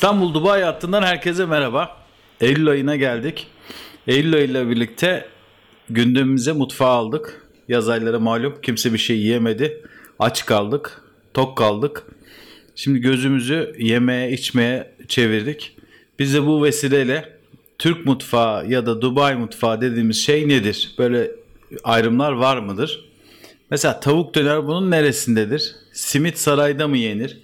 İstanbul Dubai hattından herkese merhaba. Eylül ayına geldik. Eylül ayıyla birlikte gündemimize mutfağı aldık. Yaz ayları malum kimse bir şey yiyemedi. Aç kaldık, tok kaldık. Şimdi gözümüzü yemeğe, içmeye çevirdik. Biz de bu vesileyle Türk mutfağı ya da Dubai mutfağı dediğimiz şey nedir? Böyle ayrımlar var mıdır? Mesela tavuk döner bunun neresindedir? Simit sarayda mı yenir?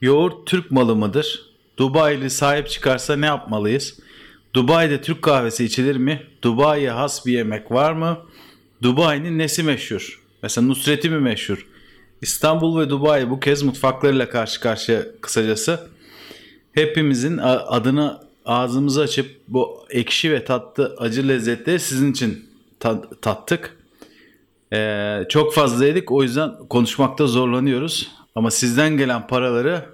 Yoğurt Türk malı mıdır? Dubai'li sahip çıkarsa ne yapmalıyız? Dubai'de Türk kahvesi içilir mi? Dubai'ye has bir yemek var mı? Dubai'nin nesi meşhur? Mesela Nusret'i mi meşhur? İstanbul ve Dubai bu kez mutfaklarıyla karşı karşıya kısacası. Hepimizin adını ağzımızı açıp bu ekşi ve tatlı acı lezzetleri sizin için tattık. Ee, çok fazla yedik o yüzden konuşmakta zorlanıyoruz. Ama sizden gelen paraları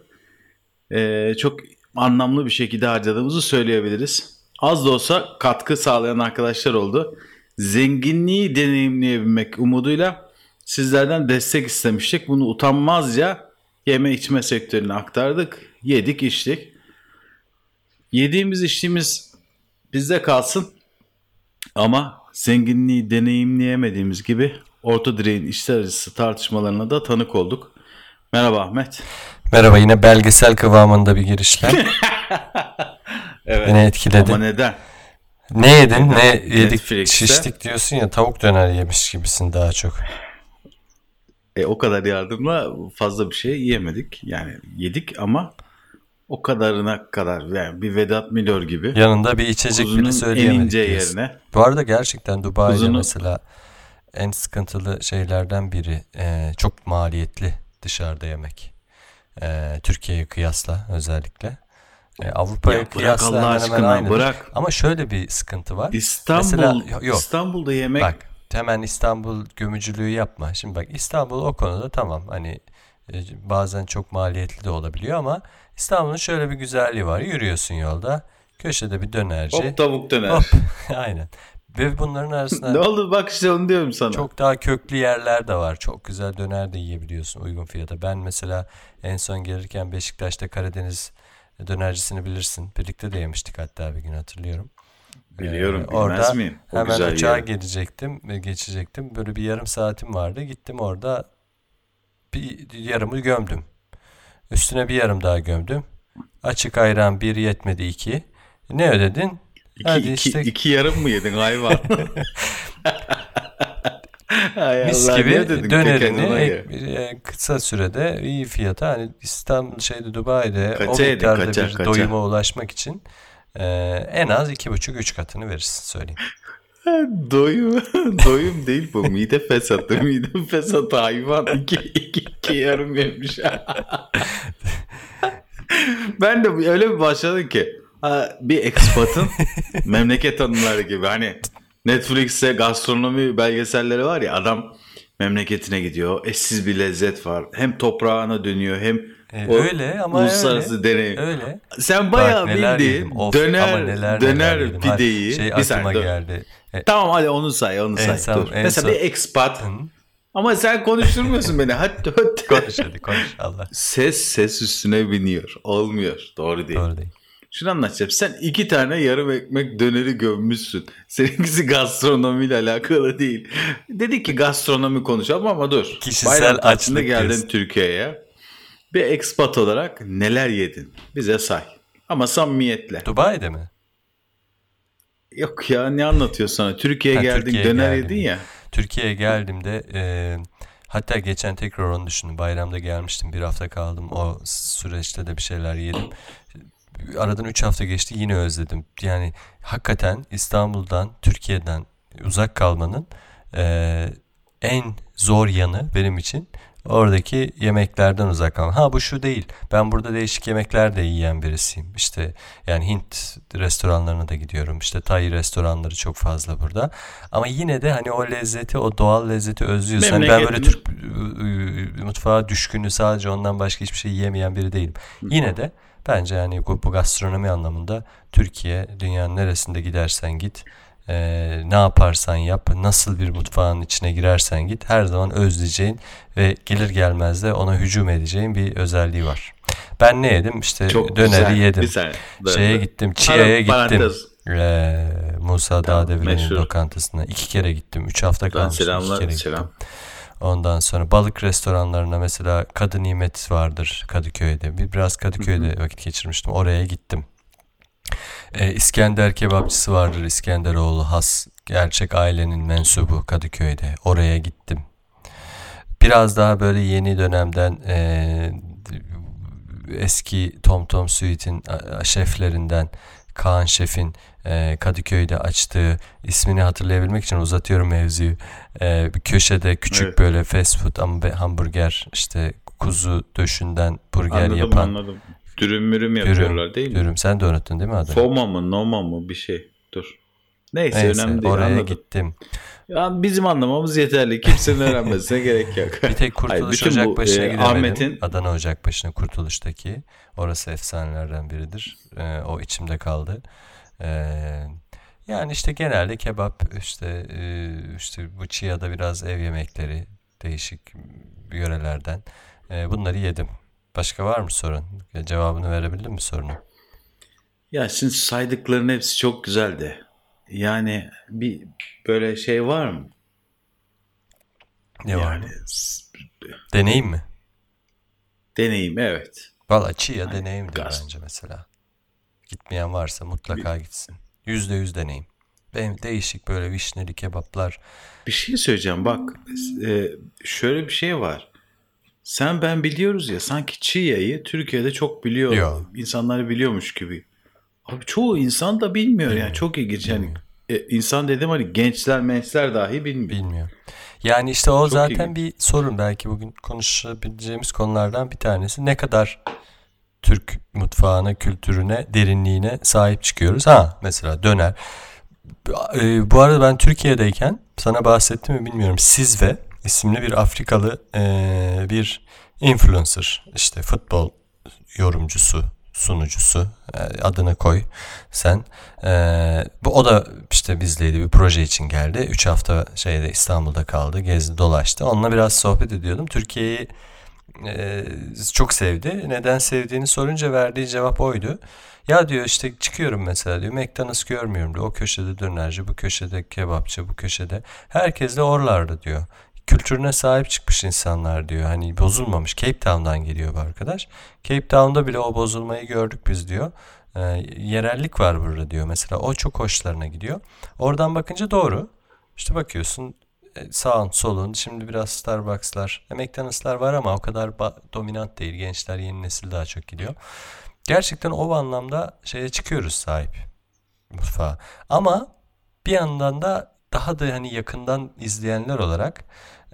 e, çok anlamlı bir şekilde harcadığımızı söyleyebiliriz. Az da olsa katkı sağlayan arkadaşlar oldu. Zenginliği deneyimleyebilmek umuduyla sizlerden destek istemiştik. Bunu utanmazca yeme içme sektörüne aktardık. Yedik içtik. Yediğimiz içtiğimiz bizde kalsın. Ama zenginliği deneyimleyemediğimiz gibi orta direğin içler acısı tartışmalarına da tanık olduk. Merhaba Ahmet. Merhaba yine belgesel kıvamında bir girişler. evet. Beni etkiledi. Ama neden? Ne yedin? Neden? Ne yedik? Netflix'te. Şiştik diyorsun ya tavuk döner yemiş gibisin daha çok. E, o kadar yardımla fazla bir şey yemedik. Yani yedik ama o kadarına kadar yani bir Vedat Milor gibi. Yanında bir içecek bile söyleyemedik. en ince yerine. Bu arada gerçekten Dubai'de Kuzunun... mesela en sıkıntılı şeylerden biri e, çok maliyetli dışarıda yemek. E, Türkiye'ye kıyasla özellikle. E, Avrupa'ya kıyasla Allah hemen aşkına, aynı. Bırak. Ama şöyle bir sıkıntı var. İstanbul, Mesela, yok, İstanbul'da yemek. Bak hemen İstanbul gömücülüğü yapma. Şimdi bak İstanbul o konuda tamam hani e, bazen çok maliyetli de olabiliyor ama İstanbul'un şöyle bir güzelliği var. Yürüyorsun yolda. Köşede bir dönerci. Hop tavuk döner. Hop. Aynen. Ve bunların arasında ne oldu bak işte onu diyorum sana. Çok daha köklü yerler de var. Çok güzel döner de yiyebiliyorsun uygun fiyata. Ben mesela en son gelirken Beşiktaş'ta Karadeniz dönercisini bilirsin. Birlikte de yemiştik hatta bir gün hatırlıyorum. Biliyorum ee, orada miyim? O hemen güzel uçağa yerim. gelecektim ve geçecektim. Böyle bir yarım saatim vardı. Gittim orada bir yarımı gömdüm. Üstüne bir yarım daha gömdüm. Açık ayran bir yetmedi iki. Ne ödedin? İki, Hadi iki, işte... iki yarım mı yedin hayvan? Hay Mis Allah, gibi dönerini e, kısa sürede iyi fiyata hani İstanbul şeyde Dubai'de kaça o miktarda kaça, bir kaça. doyuma ulaşmak için e, en az iki buçuk üç katını verirsin söyleyeyim. doyum, doyum değil bu. Mide fesatı. Mide fesatı hayvan. iki, iki, iki yarım yemiş. ben de öyle bir başladım ki bir ekspatın memleket anıları gibi hani Netflix'te gastronomi belgeselleri var ya adam memleketine gidiyor. Eşsiz bir lezzet var. Hem toprağına dönüyor hem e, öyle ama uluslararası öyle. deneyim. Öyle. Sen bayağı bildiğin döner neler, döner neler pideyi şey bir aklıma geldi. E, tamam hadi onu say onu say. Son, Dur. Mesela son. bir expat Hı. ama sen konuşturmuyorsun beni. Hadi, hadi. konuş hadi konuş Allah. Ses ses üstüne biniyor. Olmuyor. Doğru değil. Doğru değil. Şunu anlatacağım. Sen iki tane yarım ekmek döneri gömmüşsün. Seninkisi gastronomiyle alakalı değil. Dedik ki gastronomi konuşalım ama dur. Kişisel açlık geldin Türkiye'ye. Bir expat olarak neler yedin? Bize say. Ama samimiyetle. Dubai'de mi? Yok ya ne anlatıyorsun sana? Türkiye'ye geldin Türkiye döner geldim. yedin ya. Türkiye'ye geldiğimde e, hatta geçen tekrar onu düşündüm. Bayramda gelmiştim. Bir hafta kaldım. O süreçte de bir şeyler yedim aradan 3 hafta geçti yine özledim. Yani hakikaten İstanbul'dan, Türkiye'den uzak kalmanın e, en zor yanı benim için oradaki yemeklerden uzak kalma. Ha bu şu değil. Ben burada değişik yemekler de yiyen birisiyim. İşte yani Hint restoranlarına da gidiyorum. İşte Tay restoranları çok fazla burada. Ama yine de hani o lezzeti, o doğal lezzeti özlüyorsun. Hani ben böyle Türk mutfağa düşkünü sadece ondan başka hiçbir şey yiyemeyen biri değilim. Yine de Bence yani bu, bu gastronomi anlamında Türkiye dünyanın neresinde gidersen git e, ne yaparsan yap nasıl bir mutfağın içine girersen git her zaman özleyeceğin ve gelir gelmez de ona hücum edeceğin bir özelliği var. Ben ne yedim? İşte Çok döneri güzel. yedim. Dur, Şeye gittim. Çiğa'ya gittim. Ee, Musa Tamam, meşhur. lokantasına. iki kere gittim. Üç hafta kalmıştım. iki selamlar. kere gittim. Ondan sonra balık restoranlarına mesela Kadı Nimet vardır Kadıköy'de. Bir biraz Kadıköy'de vakit geçirmiştim. Oraya gittim. Ee, İskender kebapçısı vardır İskenderoğlu has gerçek ailenin mensubu Kadıköy'de. Oraya gittim. Biraz daha böyle yeni dönemden e, eski Tom Tom Suite'in şeflerinden Kaan Şef'in e, Kadıköy'de açtığı ismini hatırlayabilmek için uzatıyorum mevzuyu. E, bir köşede küçük Evet. böyle fast food ama hamburger işte kuzu döşünden burger Anladım yapan anladım. Dürüm mürüm yapıyorlar değil mi? dürüm. Sen de unuttun değil mi adını? Foma mı Noma mı bir şey. Dur. Neyse, Neyse önemli değil. oraya anladım. gittim. Ya bizim anlamamız yeterli. Kimsenin öğrenmesine gerek yok. Bir tek Hayır, Kurtuluş bu, Ocakbaşı'na e, gidemedim. Ahmet'in Adana Ocakbaşı'na Kurtuluş'taki. Orası efsanelerden biridir. Ee, o içimde kaldı. Ee, yani işte genelde kebap işte e, işte bu Çiğa'da biraz ev yemekleri değişik yörelerden. Ee, bunları yedim. Başka var mı sorun? Ya Cevabını verebildin mi sorunu? Ya şimdi saydıkların hepsi çok güzeldi. Yani bir böyle şey var mı? Ne var? yani s- Deneyim mi? deneyim evet. Valla Çiğ'a deneyimdir gaz- bence mesela. Gitmeyen varsa mutlaka gitsin. Yüzde yüz deneyim. Benim değişik böyle vişneli kebaplar. Bir şey söyleyeceğim bak e, şöyle bir şey var. Sen ben biliyoruz ya sanki Çiğya'yı Türkiye'de çok biliyor. Yok. insanlar biliyormuş gibi. Abi çoğu insan da bilmiyor yani Bilmiyor. çok ilginç yani. E, insan dedim hani gençler mençler dahi bilmiyor. Bilmiyorum. Yani işte o Çok zaten ilginç. bir sorun belki bugün konuşabileceğimiz konulardan bir tanesi. Ne kadar Türk mutfağına, kültürüne, derinliğine sahip çıkıyoruz. Ha mesela döner. E, bu arada ben Türkiye'deyken sana bahsettim mi bilmiyorum. Sizve isimli bir Afrikalı e, bir influencer işte futbol yorumcusu sunucusu e, adını koy sen. E, bu o da işte bizleydi bir proje için geldi. 3 hafta şeyde İstanbul'da kaldı, gezdi, dolaştı. Onunla biraz sohbet ediyordum. Türkiye'yi e, çok sevdi. Neden sevdiğini sorunca verdiği cevap oydu. Ya diyor işte çıkıyorum mesela diyor McDonald's görmüyorum diyor. O köşede dönerci, bu köşede kebapçı, bu köşede. Herkes de oralarda diyor. Kültürüne sahip çıkmış insanlar diyor. Hani bozulmamış. Cape Town'dan geliyor bu arkadaş. Cape Town'da bile o bozulmayı gördük biz diyor. Ee, yerellik var burada diyor. Mesela o çok hoşlarına gidiyor. Oradan bakınca doğru. İşte bakıyorsun e, sağın solun şimdi biraz Starbucks'lar, e, McDonald'slar var ama o kadar dominant değil. Gençler yeni nesil daha çok gidiyor. Gerçekten o anlamda şeye çıkıyoruz sahip mutfağa. Ama bir yandan da daha da hani yakından izleyenler olarak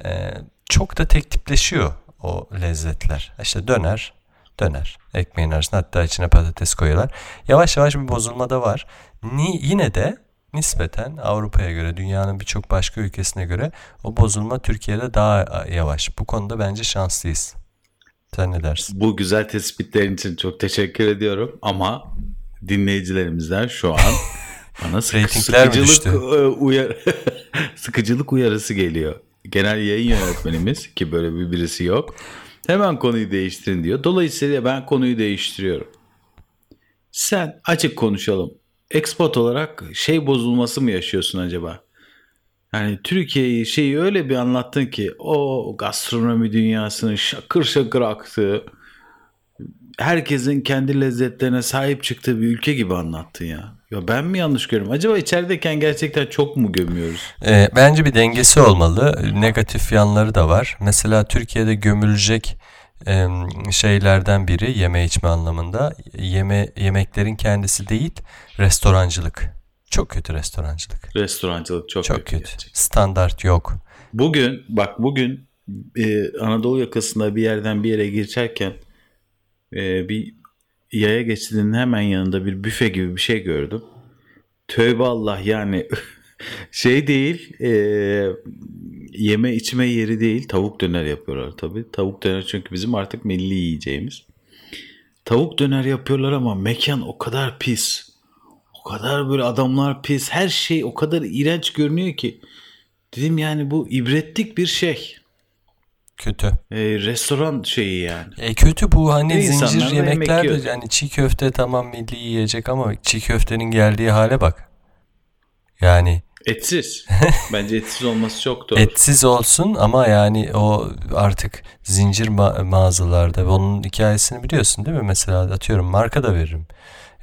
e, çok da tek tipleşiyor o lezzetler. İşte döner, döner. Ekmeğin arasına hatta içine patates koyuyorlar. Yavaş yavaş bir bozulma da var. Ni, yine de nispeten Avrupa'ya göre, dünyanın birçok başka ülkesine göre o bozulma Türkiye'de daha yavaş. Bu konuda bence şanslıyız. Sen ne dersin? Bu güzel tespitlerin için çok teşekkür ediyorum ama dinleyicilerimizden şu an bana sık, sıkıcılık e, uyar sıkıcılık uyarısı geliyor. Genel yayın yönetmenimiz ki böyle bir birisi yok. Hemen konuyu değiştirin diyor. Dolayısıyla ben konuyu değiştiriyorum. Sen açık konuşalım. Export olarak şey bozulması mı yaşıyorsun acaba? Yani Türkiye'yi şeyi öyle bir anlattın ki o gastronomi dünyasının şakır şakır aktığı herkesin kendi lezzetlerine sahip çıktığı bir ülke gibi anlattın ya. Ya ben mi yanlış görüyorum? Acaba içerideyken gerçekten çok mu gömüyoruz? E, bence bir dengesi olmalı. Negatif yanları da var. Mesela Türkiye'de gömülecek şeylerden biri yeme içme anlamında yeme yemeklerin kendisi değil restorancılık. Çok kötü restorancılık. Restorancılık çok, Çok kötü. kötü. gerçekten. Standart yok. Bugün bak bugün e, Anadolu yakasında bir yerden bir yere geçerken e, bir yaya geçidinin hemen yanında bir büfe gibi bir şey gördüm. Tövbe Allah yani şey değil e, yeme içme yeri değil tavuk döner yapıyorlar tabii. Tavuk döner çünkü bizim artık milli yiyeceğimiz. Tavuk döner yapıyorlar ama mekan o kadar pis. O kadar böyle adamlar pis. Her şey o kadar iğrenç görünüyor ki. Dedim yani bu ibretlik bir şey. Kötü. E, restoran şeyi yani. E kötü bu hani Ve zincir da yemek yemekler de yani çiğ köfte tamam milli yiyecek ama çiğ köftenin geldiği hale bak. Yani Etsiz. Bence etsiz olması çok doğru. etsiz olsun ama yani o artık zincir ma- mağazalarda onun hikayesini biliyorsun değil mi? Mesela atıyorum marka da veririm.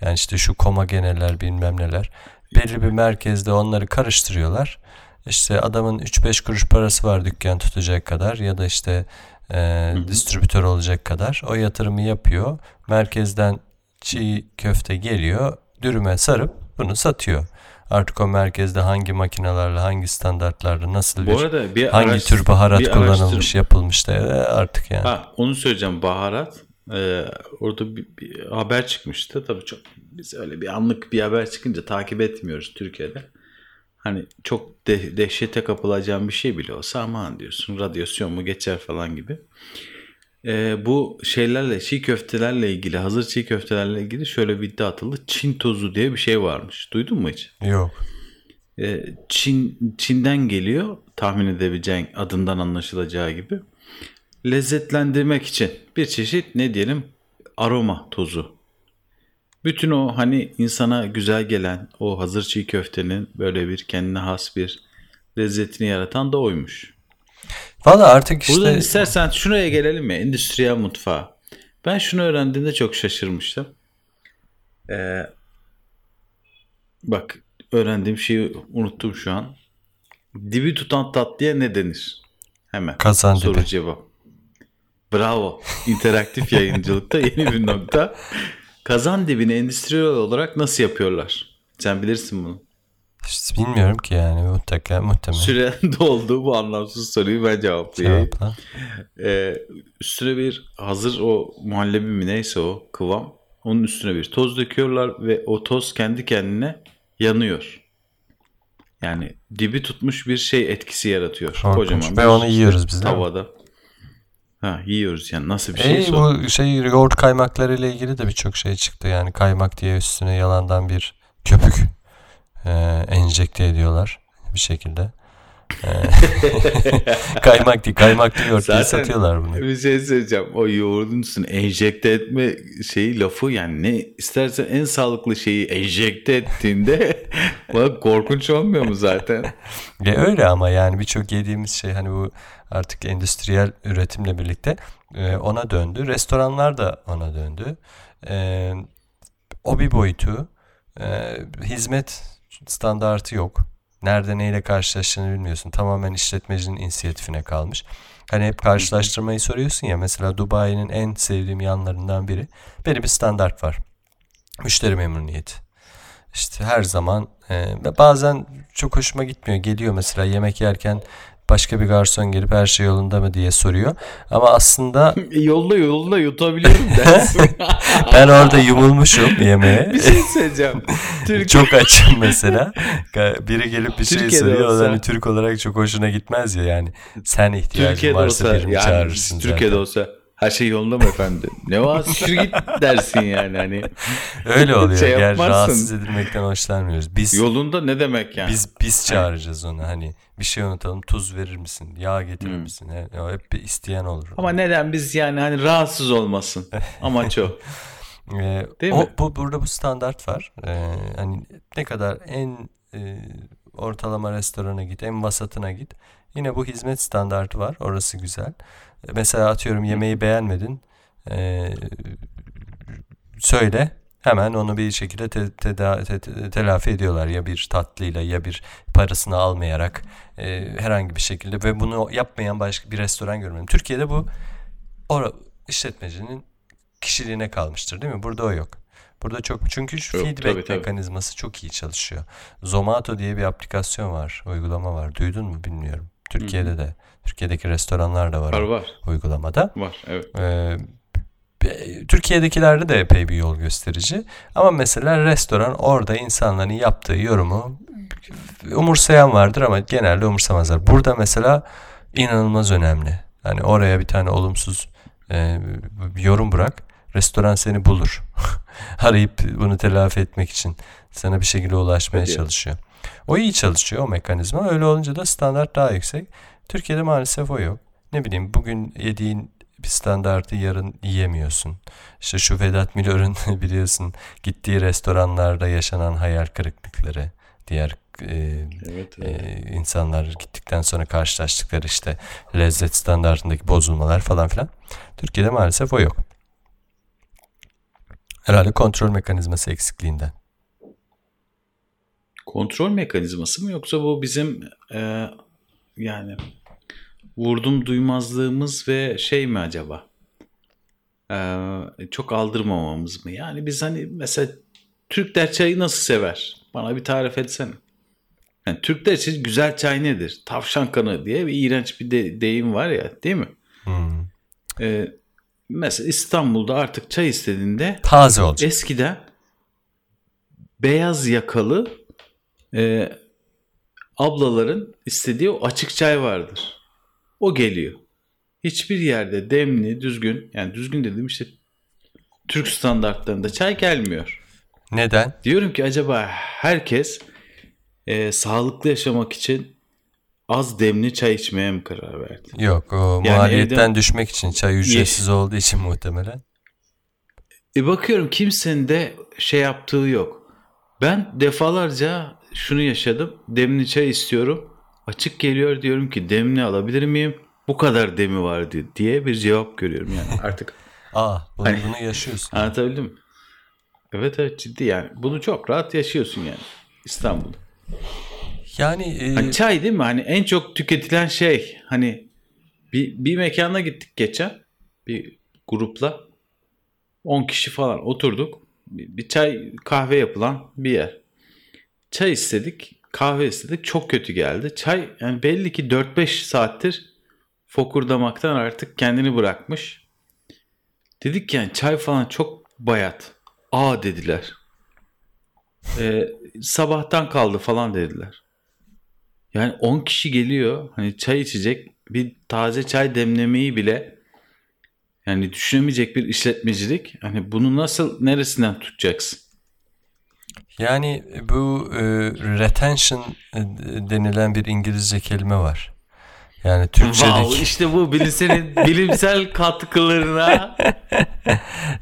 Yani işte şu komageneler bilmem neler. Belli bir merkezde onları karıştırıyorlar. İşte adamın 3-5 kuruş parası var dükkan tutacak kadar ya da işte e, distribütör olacak kadar. O yatırımı yapıyor. Merkezden çiğ köfte geliyor. Dürüme sarıp bunu satıyor. Artık o merkezde hangi makinalarla, hangi standartlarla, nasıl Bu bir arada bir hangi araş- tür baharat bir kullanılmış, yapılmış da artık yani. Ha, onu söyleyeceğim baharat. Ee, orada bir, bir haber çıkmıştı. Tabii çok biz öyle bir anlık bir haber çıkınca takip etmiyoruz Türkiye'de. Hani çok de- dehşete kapılacağım bir şey bile olsa aman diyorsun radyasyon mu geçer falan gibi. Ee, bu şeylerle çiğ köftelerle ilgili hazır çiğ köftelerle ilgili şöyle bir iddia atıldı. Çin tozu diye bir şey varmış. Duydun mu hiç? Yok. Ee, Çin Çin'den geliyor tahmin edebileceğin adından anlaşılacağı gibi lezzetlendirmek için bir çeşit ne diyelim aroma tozu. Bütün o hani insana güzel gelen o hazır çiğ köftenin böyle bir kendine has bir lezzetini yaratan da oymuş. Valla artık işte Buradan istersen şuraya gelelim mi? Endüstriyel mutfağa. Ben şunu öğrendiğimde çok şaşırmıştım. Ee, bak öğrendiğim şeyi unuttum şu an. Dibi tutan tatlıya ne denir? Hemen. Kazan Soru dibi. cevap. Bravo. İnteraktif yayıncılıkta yeni bir nokta. Kazan dibini endüstriyel olarak nasıl yapıyorlar? Sen bilirsin bunu. İşte bilmiyorum ki yani mutlaka muhtemelen. Süren doldu bu anlamsız soruyu ben cevaplayayım. Cevapla. Ee, üstüne bir hazır o muhallebi mi neyse o kıvam. Onun üstüne bir toz döküyorlar ve o toz kendi kendine yanıyor. Yani dibi tutmuş bir şey etkisi yaratıyor. Korkunç. Kocaman Ve onu yiyoruz biz değil mi? tavada. Ha yiyoruz yani nasıl bir şey E, bu şey yoğurt kaymakları ile ilgili de birçok şey çıktı. Yani kaymak diye üstüne yalandan bir köpük e, enjekte ediyorlar bir şekilde. E, kaymak değil, kaymaklı yoğurt diye satıyorlar bunu. Bir şey söyleyeceğim. O yoğurdun üstüne enjekte etme şeyi lafı yani ne istersen en sağlıklı şeyi enjekte ettiğinde bak korkunç olmuyor mu zaten? Ya öyle ama yani birçok yediğimiz şey hani bu artık endüstriyel üretimle birlikte e, ona döndü. Restoranlar da ona döndü. E, o bir boyutu. E, hizmet standartı yok. Nerede neyle karşılaştığını bilmiyorsun. Tamamen işletmecinin inisiyatifine kalmış. Hani hep karşılaştırmayı soruyorsun ya. Mesela Dubai'nin en sevdiğim yanlarından biri. Belli bir standart var. Müşteri memnuniyeti. İşte her zaman e, ve bazen çok hoşuma gitmiyor. Geliyor mesela yemek yerken başka bir garson gelip her şey yolunda mı diye soruyor. Ama aslında E, yolda yolda yutabiliyorum dersin. ben orada yumulmuşum yemeğe. bir şey söyleyeceğim. Türkiye, çok açım mesela. Biri gelip bir şey Türkiye'de soruyor. O olsa- hani Türk olarak çok hoşuna gitmez ya yani. Sen ihtiyacın Türkiye'de varsa olsa birini yani çağırırsın Türkiye'de zaten. olsa her şey yolunda mı efendim? Ne var sür git dersin yani hani. Öyle oluyor. Şey yapmazsın. rahatsız edilmekten hoşlanmıyoruz. Biz Yolunda ne demek yani? Biz biz çağıracağız onu hani bir şey unutalım tuz verir misin yağ getirir misin E, o hep bir isteyen olur. Hmm. Ama neden biz yani hani rahatsız olmasın. Amaç o. Ee, Değil o, mi? Bu burada bu standart var. Ee, hani ne kadar en e, ortalama restorana git, en vasatına git. Yine bu hizmet standartı var. Orası güzel. Ee, Mesela atıyorum yemeği beğenmedin. Ee, söyle. Hemen onu bir şekilde te- teda- te- te- telafi ediyorlar. Ya bir tatlıyla ya bir parasını almayarak e, herhangi bir şekilde ve bunu yapmayan başka bir restoran görmedim. Türkiye'de bu o işletmecinin kişiliğine kalmıştır değil mi? Burada o yok. Burada çok çünkü şu Yok, feedback tabii, tabii. mekanizması çok iyi çalışıyor. Zomato diye bir aplikasyon var, uygulama var. Duydun mu bilmiyorum. Türkiye'de de. Türkiye'deki restoranlar da var, Var var. uygulamada. Var evet. Ee, Türkiye'dekilerde de epey bir yol gösterici. Ama mesela restoran orada insanların yaptığı yorumu umursayan vardır ama genelde umursamazlar. Burada mesela inanılmaz önemli. Hani oraya bir tane olumsuz e, yorum bırak. Restoran seni bulur. Arayıp bunu telafi etmek için sana bir şekilde ulaşmaya ya. çalışıyor. O iyi çalışıyor o mekanizma. Öyle olunca da standart daha yüksek. Türkiye'de maalesef o yok. ne bileyim bugün yediğin bir standartı yarın yiyemiyorsun. İşte şu Vedat Milor'un biliyorsun gittiği restoranlarda yaşanan hayal kırıklıkları, diğer e, Evet, e, insanlar gittikten sonra karşılaştıkları işte lezzet standartındaki bozulmalar falan filan. Türkiye'de maalesef o yok. Herhalde kontrol mekanizması eksikliğinden. Kontrol mekanizması mı yoksa bu bizim e, yani vurdum duymazlığımız ve şey mi acaba? E, çok aldırmamamız mı? Yani biz hani mesela Türkler çayı nasıl sever? Bana bir tarif etsene. Yani Türkler için güzel çay nedir? Tavşan kanı diye bir iğrenç bir de, deyim var ya değil mi? Hmm. E, mesela İstanbul'da artık çay istediğinde Taze olacak. eskiden beyaz yakalı e, ablaların istediği o açık çay vardır. O geliyor. Hiçbir yerde demli, düzgün, yani düzgün dediğim işte Türk standartlarında çay gelmiyor. Neden? Diyorum ki acaba herkes e, sağlıklı yaşamak için az demli çay içmeye mi karar verdi? Yok o Yani maliyetten evde- düşmek için çay ücretsiz olduğu için muhtemelen. E bakıyorum kimsenin de şey yaptığı yok. Ben defalarca şunu yaşadım. Demli çay istiyorum. Açık geliyor diyorum ki demli alabilir miyim? Bu kadar demi var di- diye bir cevap görüyorum yani artık. Aa bunu, Hani- bunu yaşıyorsun. Anlatabildim mi? Evet evet ciddi yani. Bunu çok rahat yaşıyorsun yani İstanbul'da. Yani e, çay değil mi? Hani en çok tüketilen şey. Hani bir, bir mekana gittik geçen. Bir grupla. 10 kişi falan oturduk. Bir, bir çay kahve yapılan bir yer. Çay istedik. Kahve istedik. Çok kötü geldi. Çay yani belli ki 4-5 saattir fokurdamaktan artık kendini bırakmış. Dedik yani çay falan çok bayat. Aa dediler. Ee, sabahtan kaldı falan dediler. Yani 10 kişi geliyor hani çay içecek bir taze çay demlemeyi bile yani düşünemeyecek bir işletmecilik. Hani bunu nasıl neresinden tutacaksın? yani bu e, retention e, denilen bir İngilizce kelime var. Yani Türkçedeki Wow, işte bu bilimsel, bilimsel katkılarına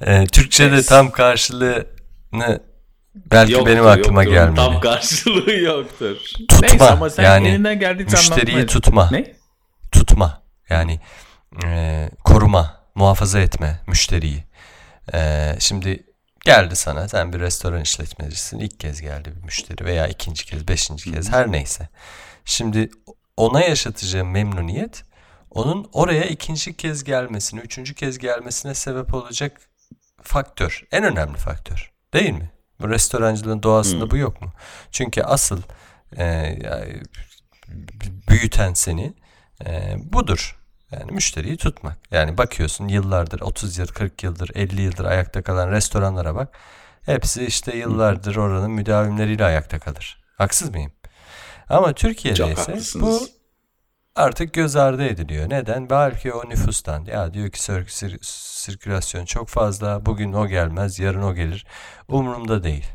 e, Türkçede tam karşılığını belki yoktur, benim aklıma yoktur. Gelmedi. Tam karşılığı yoktur. Tutma, Neyse ama sen yani elinden geldikçe Müşteriyi tutma. Ne? tutma yani e, koruma, muhafaza etme müşteriyi. E, şimdi geldi sana sen bir restoran işletmecisin ilk kez geldi bir müşteri veya ikinci kez, beşinci kez her neyse. Şimdi ona yaşatacağım memnuniyet onun oraya ikinci kez gelmesine, üçüncü kez gelmesine sebep olacak faktör. En önemli faktör. Değil mi? Bu restorancılığın doğasında Hı. bu yok mu? Çünkü asıl e, yani büyüten seni e, budur. Yani müşteriyi tutmak. Yani bakıyorsun yıllardır 30 yıl, 40 yıldır, 50 yıldır ayakta kalan restoranlara bak. Hepsi işte yıllardır oranın müdavimleriyle ayakta kalır. Haksız mıyım? Ama Türkiye'de Çok ise haklısınız. bu artık göz ardı ediliyor. Neden? Belki o nüfustan. Ya diyor ki sir- sir- sirkülasyon çok fazla. Bugün o gelmez, yarın o gelir. Umurumda değil.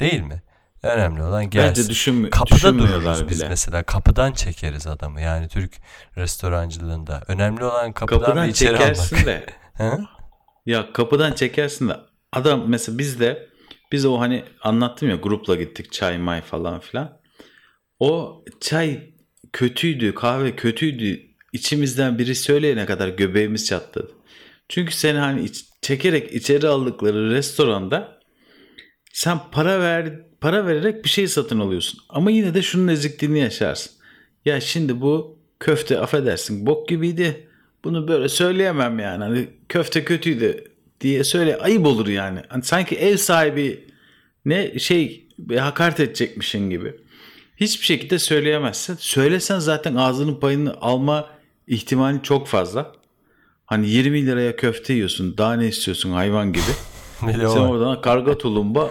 Değil mi? Önemli olan Bence gelsin. düşünmü Kapıda düşünmüyorlar dururuz biz bile. mesela. Kapıdan çekeriz adamı. Yani Türk restorancılığında. Önemli olan kapıdan, Kapıdan bir içeri çekersin almak. de? Ya kapıdan çekersin de adam mesela biz de biz o hani anlattım ya grupla gittik çay may falan filan. O çay kötüydü kahve kötüydü içimizden biri söyleyene kadar göbeğimiz çatladı. Çünkü seni hani iç- çekerek içeri aldıkları restoranda sen para ver para vererek bir şey satın alıyorsun. Ama yine de şunun ezikliğini yaşarsın. Ya şimdi bu köfte affedersin bok gibiydi. Bunu böyle söyleyemem yani. Hani köfte kötüydü diye söyle ayıp olur yani. Hani sanki ev sahibi ne şey hakaret edecekmişin gibi. Hiçbir şekilde söyleyemezsin. Söylesen zaten ağzının payını alma ihtimali çok fazla. Hani 20 liraya köfte yiyorsun. Daha ne istiyorsun hayvan gibi. Sen oradan karga tulumba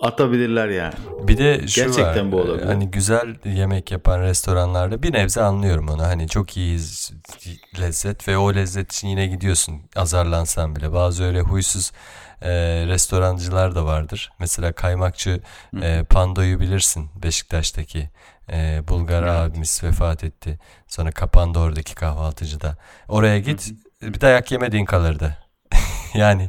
atabilirler yani. Bir de şu Gerçekten var. bu olabilir. Hani güzel yemek yapan restoranlarda bir nebze anlıyorum onu. Hani çok iyi lezzet ve o lezzet için yine gidiyorsun azarlansan bile. Bazı öyle huysuz e, restorancılar da vardır. Mesela kaymakçı e, Pando'yu bilirsin Beşiktaş'taki Ee, Bulgar Evet. abimiz vefat etti. Sonra kapandı oradaki kahvaltıcıda. Oraya git bir dayak yemediğin kalırdı. yani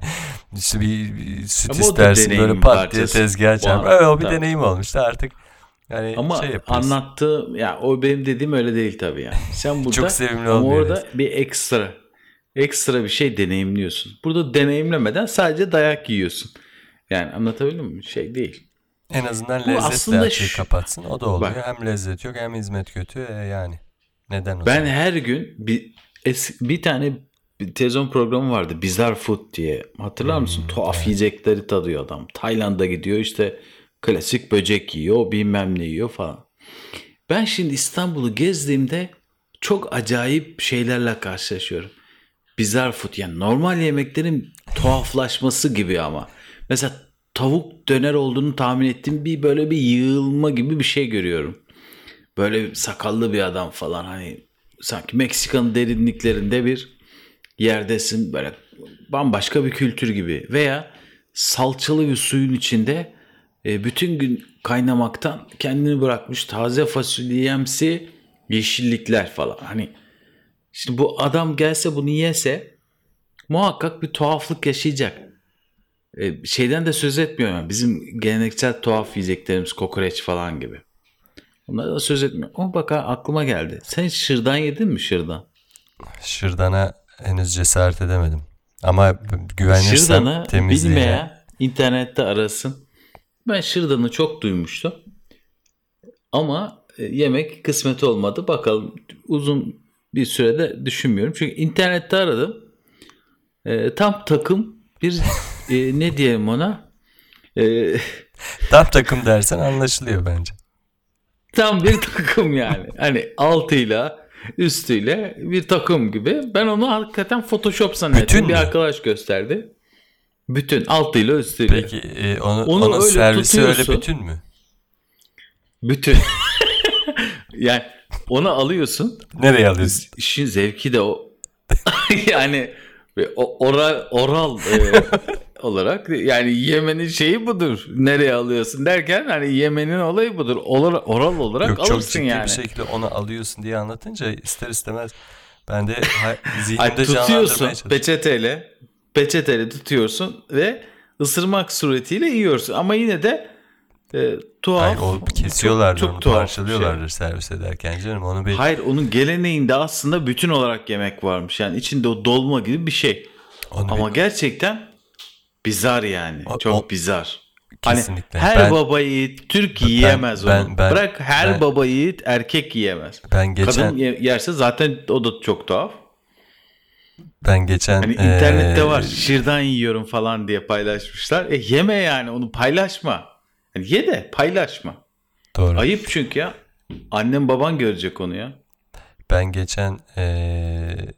işte bir, bir süt Ama istersin böyle pat diye tezgah. Var, Evet, o bir tabii. deneyim olmuştu artık. Yani Ama şey yapıyorsun. anlattığı ya o benim dediğim öyle değil tabii yani. Sen burada Çok sevimli ama orada bir ekstra ekstra bir şey deneyimliyorsun. Burada deneyimlemeden sadece dayak yiyorsun. Yani anlatabildim mi? Şey değil. En azından Bu şu- kapatsın. O da oluyor. Bak. Hem lezzet yok hem hizmet kötü. E, yani neden o Ben zaman? her gün bir es- bir tane bir televizyon programı vardı. Bizarre Food diye. Hatırlar Hmm, mısın? Tuhaf yiyecekleri tadıyor adam. Tayland'a gidiyor işte klasik böcek yiyor, bilmem ne yiyor falan. Ben şimdi İstanbul'u gezdiğimde çok acayip şeylerle karşılaşıyorum. Bizarre food yani normal yemeklerin tuhaflaşması gibi ama. Mesela tavuk döner olduğunu tahmin ettiğim bir böyle bir yığılma gibi bir şey görüyorum. Böyle sakallı bir adam falan hani sanki Meksika'nın derinliklerinde bir yerdesin böyle bambaşka bir kültür gibi veya salçalı bir suyun içinde e, bütün gün kaynamaktan kendini bırakmış taze fasulyemsi yeşillikler falan hani şimdi bu adam gelse bunu yese muhakkak bir tuhaflık yaşayacak. E, şeyden de söz etmiyorum yani bizim geleneksel tuhaf yiyeceklerimiz kokoreç falan gibi. Onlardan da söz etmiyorum. Ama bak aklıma geldi. Sen hiç şırdan yedin mi şırdan? Şırdana henüz cesaret edemedim. Ama güvenirsem Şırdanı bilmeyen internette arasın. Ben şırdanı çok duymuştum. Ama e, yemek kısmet olmadı. Bakalım uzun bir sürede düşünmüyorum. Çünkü internette aradım. E, tam takım bir e, ne diyelim ona? E, tam takım dersen anlaşılıyor bence. tam bir takım yani. Hani altıyla üstüyle bir takım gibi. Ben onu hakikaten Photoshop zannettim. Bütün bir mü? arkadaş gösterdi. Bütün altıyla üstüyle. Peki e, onu, Onu onun öyle servisi öyle tutuyorsun. bütün mü? Bütün. yani onu alıyorsun. Nereye alıyorsun? İşin zevki de o. yani oral oral e, olarak yani yemenin şeyi budur. Nereye alıyorsun derken hani yemenin olayı budur. Oral, oral olarak Yok çok alırsın ciddi yani. bir şekilde onu alıyorsun diye anlatınca ister istemez ben de zihnimde tutuyorsun peçeteyle peçeteyle tutuyorsun ve ısırmak suretiyle yiyorsun. Ama yine de e, tuhaf. Hayır o kesiyorlar çok, onu çok tuhaf bir parçalıyorlardır şey. servis ederken canım onu bir Hayır onun geleneğinde aslında bütün olarak yemek varmış. Yani içinde o dolma gibi bir şey. onu Ama bir- gerçekten bizar yani. O- çok o- bizar. kesinlikle. Hani her ben, baba yiğit Türk yiyemez ben- onu. ben- Bırak her ben- baba yiğit erkek yiyemez. ben geçen Kadın ye- yerse zaten o da çok tuhaf. ben geçen Hani internette eee, var şırdan yiyorum falan diye paylaşmışlar. E yeme yani onu paylaşma. Yani ye de paylaşma. Doğru. Ayıp çünkü ya. Annem baban görecek onu ya. Ben geçen eee,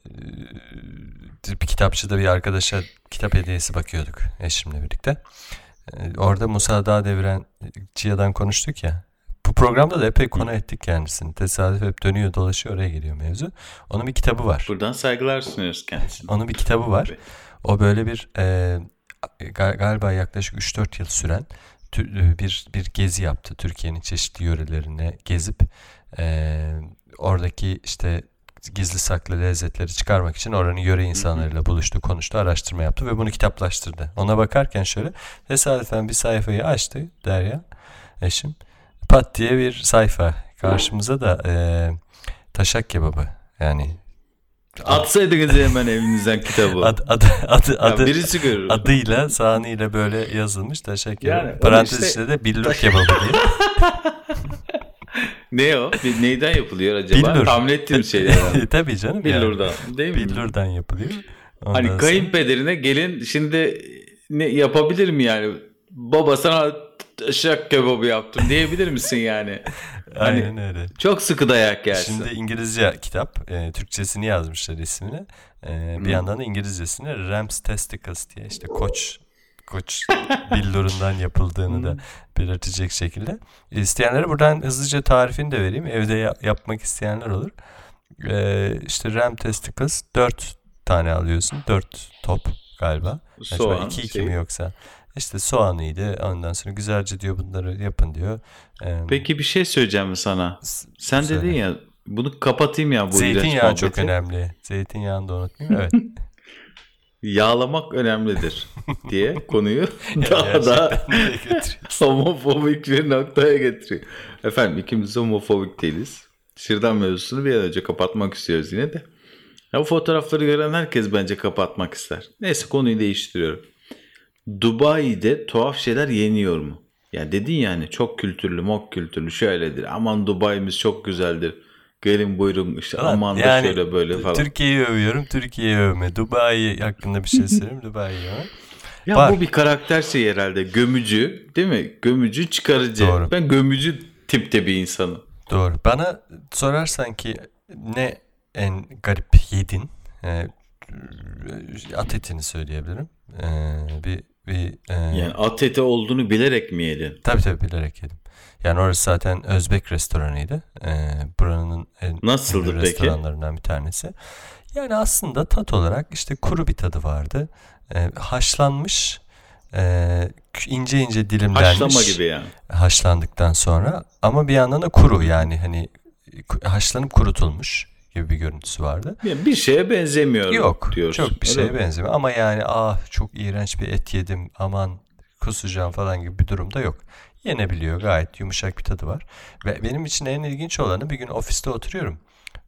bir kitapçıda bir arkadaşa kitap hediyesi bakıyorduk eşimle birlikte. Orada Musa Dağdeviren Cia'dan konuştuk ya. Bu programda da epey konu ettik kendisini. Tesadüf hep dönüyor dolaşıyor oraya geliyor mevzu. Onun bir kitabı var. Buradan saygılar sunuyoruz kendisine. Onun bir kitabı var. O böyle bir e, gal- galiba yaklaşık 3-4 yıl süren bir bir gezi yaptı. Türkiye'nin çeşitli yörelerine gezip e, oradaki işte gizli saklı lezzetleri çıkarmak için oranın yöre insanlarıyla buluştu, konuştu, araştırma yaptı ve bunu kitaplaştırdı. Ona bakarken şöyle tesadüfen bir sayfayı açtı Derya eşim. Pat diye bir sayfa. Karşımıza da e, taşak kebabı yani Atsaydınız hemen evinizden kitabı. Ad, adı, adı, Ya birisi görür. adıyla sağınıyla böyle yazılmış taşak kebabı. Yani Parantez işte- içinde de billur kebabı diye. Ne o? Neyden yapılıyor acaba? Billur. Tahmin ettiğim şeylerden. Tabii canım. Billur'dan. Değil mi? Billur'dan yapılıyor. Ondan Hani sonra- kayınpederine gelin şimdi ne yapabilir mi yani? Baba sana taşak kebabı yaptım diyebilir misin yani? Hani Aynen öyle. çok sıkı dayak yersin. Şimdi İngilizce kitap. E, Türkçesini yazmışlar ismini. E, bir yandan da İngilizcesini Rams Testicles diye işte koç koç billurundan yapıldığını da belirtecek şekilde. İsteyenlere buradan hızlıca tarifini de vereyim. Evde ya- yapmak isteyenler olur. E, işte Ram Testicles 4 tane alıyorsun. 4 top galiba. Acaba Soğan, 2 2 şey. mi yoksa? İşte soğanıydı. Ondan sonra güzelce diyor bunları yapın diyor. Ee, Peki bir şey söyleyeceğim sana. s- Sen söyle. dedin ya bunu kapatayım ya bu Zeytinyağı çok önemli. Zeytinyağını da unutmayayım. Evet. Yağlamak önemlidir diye konuyu daha da homofobik bir noktaya getiriyor. Efendim ikimiz homofobik değiliz. Şırdan mevzusunu bir an önce kapatmak istiyoruz yine de. Ya bu fotoğrafları gören herkes bence kapatmak ister. Neyse konuyu değiştiriyorum. Dubai'de tuhaf şeyler yeniyor mu? Ya dedin yani çok kültürlü, mok kültürlü şöyledir. Aman Dubai'miz çok güzeldir. Gelin buyurun işte Ulan aman da yani şöyle böyle falan. Türkiye'yi övüyorum. Türkiye'yi övme. Dubai hakkında bir şey söyleyeyim. Dubai'yi övme. Ya Var. bu bir karakter şey herhalde. Gömücü değil mi? Gömücü çıkarıcı. Doğru. Ben gömücü tipte bir insanım. Doğru. Bana sorarsan ki ne en garip yedin? Ee, at etini söyleyebilirim. Ee, bir bir e, Yani at eti olduğunu bilerek mi yedin? tabii tabii bilerek yedim. Yani orası zaten Özbek restoranıydı. Ee, buranın en Nasıldı ünlü peki? restoranlarından bir tanesi. Yani aslında tat olarak işte kuru bir tadı vardı. Ee, haşlanmış, e, ince ince dilimlenmiş. Haşlama gibi yani. haşlandıktan sonra ama bir yandan da kuru yani hani haşlanıp kurutulmuş gibi bir görüntüsü vardı. Yani bir şeye benzemiyor Yok diyorsun. çok bir öyle şeye mi? benzemiyor ama yani ah çok iğrenç bir et yedim aman kusacağım falan gibi bir durumda yok. Yenebiliyor gayet yumuşak bir tadı var. Ve benim için en ilginç olanı bir gün ofiste oturuyorum.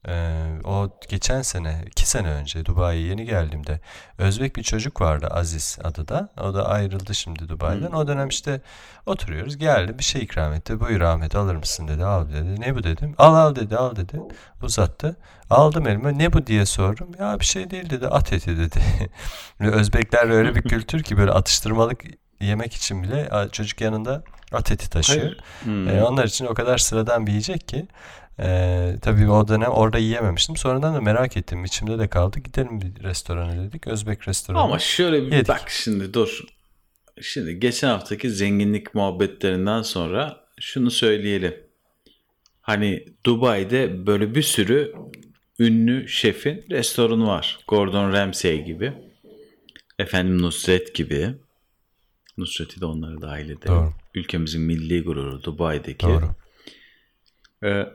Ee, o geçen sene, iki sene önce Dubai'ye yeni geldiğimde Özbek bir çocuk vardı Aziz adı da. O da ayrıldı şimdi Dubai'den. O dönem işte oturuyoruz. Geldi bir şey ikram etti. Buyur Ahmet alır mısın dedi. Al dedi. Ne bu dedim. Al al dedi al dedi. Uzattı. Aldım elime. Ne bu diye sordum. Ya bir şey değil dedi. At eti dedi. Özbekler öyle bir kültür ki böyle atıştırmalık yemek için bile çocuk yanında at eti taşıyor. Hayır. Hmm. E, onlar için o kadar sıradan bir yiyecek ki. E, tabii o dönem orada yiyememiştim. Sonradan da merak ettim. İçimde de kaldı. Gidelim bir restorana dedik. Özbek restoranı. Ama şöyle bir Yedik. bak şimdi dur. Şimdi geçen haftaki zenginlik muhabbetlerinden sonra şunu söyleyelim. Hani Dubai'de böyle bir sürü ünlü şefin restoranı var. Gordon Ramsay gibi. Efendim Nusret gibi. Nusret'i de onlara dahil edelim. Doğru. Ülkemizin milli gururu Dubai'deki. Doğru. Ee,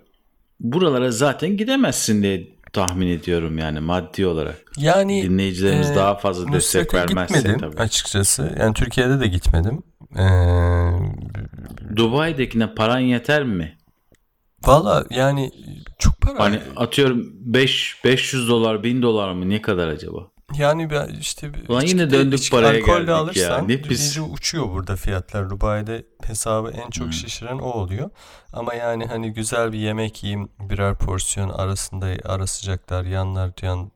buralara zaten gidemezsin diye tahmin ediyorum yani maddi olarak. Yani Dinleyicilerimiz e, daha fazla destek vermezse gitmedim tabii. açıkçası. Yani Türkiye'de de gitmedim. E, Dubai'dekine paran yeter mi? Valla yani çok para. Hani atıyorum 5 500 dolar 1000 dolar mı ne kadar acaba? Yani ben işte Ulan yine döndük içki- paraya geldik ya. alırsan Ne pis. uçuyor burada fiyatlar. Dubai'de hesabı en Hmm. çok şişiren o oluyor. Ama yani hani güzel bir yemek yiyeyim birer porsiyon arasında ara sıcaklar yanlar yan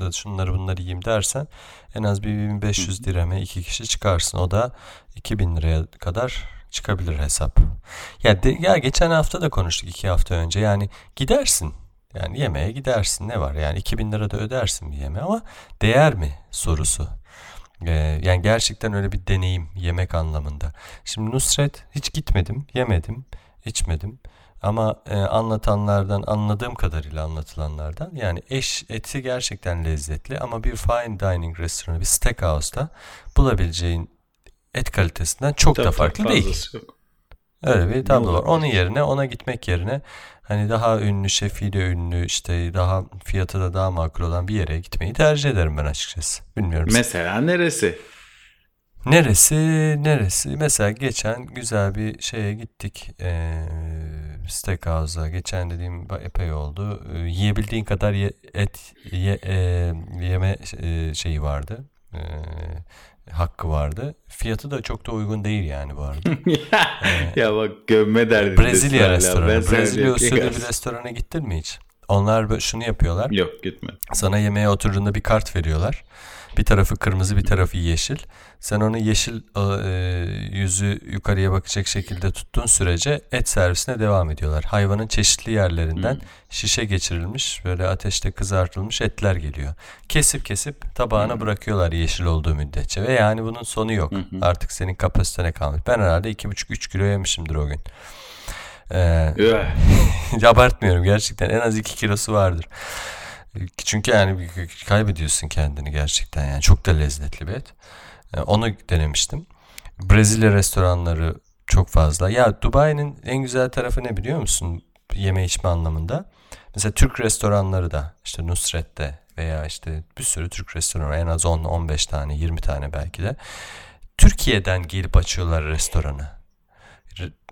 da şunları bunları yiyeyim dersen en az bir 1500 dirheme iki kişi çıkarsın. O da 2000 liraya kadar çıkabilir hesap. Ya, de, ya geçen hafta da konuştuk iki hafta önce. Yani gidersin. Yani yemeğe gidersin ne var yani 2000 lira da ödersin bir yeme ama değer mi sorusu. Ee, yani gerçekten öyle bir deneyim yemek anlamında. Şimdi Nusret hiç gitmedim, yemedim, içmedim. Ama e, anlatanlardan anladığım kadarıyla anlatılanlardan yani eş eti gerçekten lezzetli ama bir fine dining restoranı bir steakhouse'da bulabileceğin et kalitesinden çok da Tabii, farklı tabii, değil. yok. Öyle bir tablo var. Onun yerine ona gitmek yerine hani daha ünlü, şefiyle ünlü işte daha fiyatı da daha makul olan bir yere gitmeyi tercih ederim ben açıkçası. Bilmiyorum. Mesela neresi? Neresi, neresi? Mesela geçen güzel bir şeye gittik. Ee, steakhouse'a. Geçen dediğim epey oldu. Ee, yiyebildiğin kadar ye- et ye- e, yeme e, şeyi vardı. Ee, hakkı vardı. Fiyatı da çok da uygun değil yani bu arada. ya bak gömme derdindesin Brezilya restoranı. Brezilya usulü bir restorana gittin mi hiç? Onlar şunu yapıyorlar. Yok gitme. Sana yemeğe oturduğunda bir kart veriyorlar. Bir tarafı kırmızı bir tarafı yeşil. Sen onu yeşil e, yüzü yukarıya bakacak şekilde tuttuğun sürece et servisine devam ediyorlar. Hayvanın çeşitli yerlerinden şişe geçirilmiş böyle ateşte kızartılmış etler geliyor. Kesip kesip tabağına bırakıyorlar yeşil olduğu müddetçe. Ve yani bunun sonu yok. Artık senin kapasitene kalmış. Ben herhalde 2,5-3 kilo yemişimdir o gün. Ee. Abartmıyorum gerçekten en az 2 kilosu vardır. Çünkü yani kaybediyorsun kendini gerçekten yani çok da lezzetli bir et. Ee, Onu denemiştim. Brezilya restoranları çok fazla. Ya Dubai'nin en güzel tarafı ne biliyor musun? Yeme içme anlamında. Mesela Türk restoranları da işte Nusret'te veya işte bir sürü Türk restoranı en az 10-15 tane 20 tane belki de Türkiye'den gelip açıyorlar restoranı.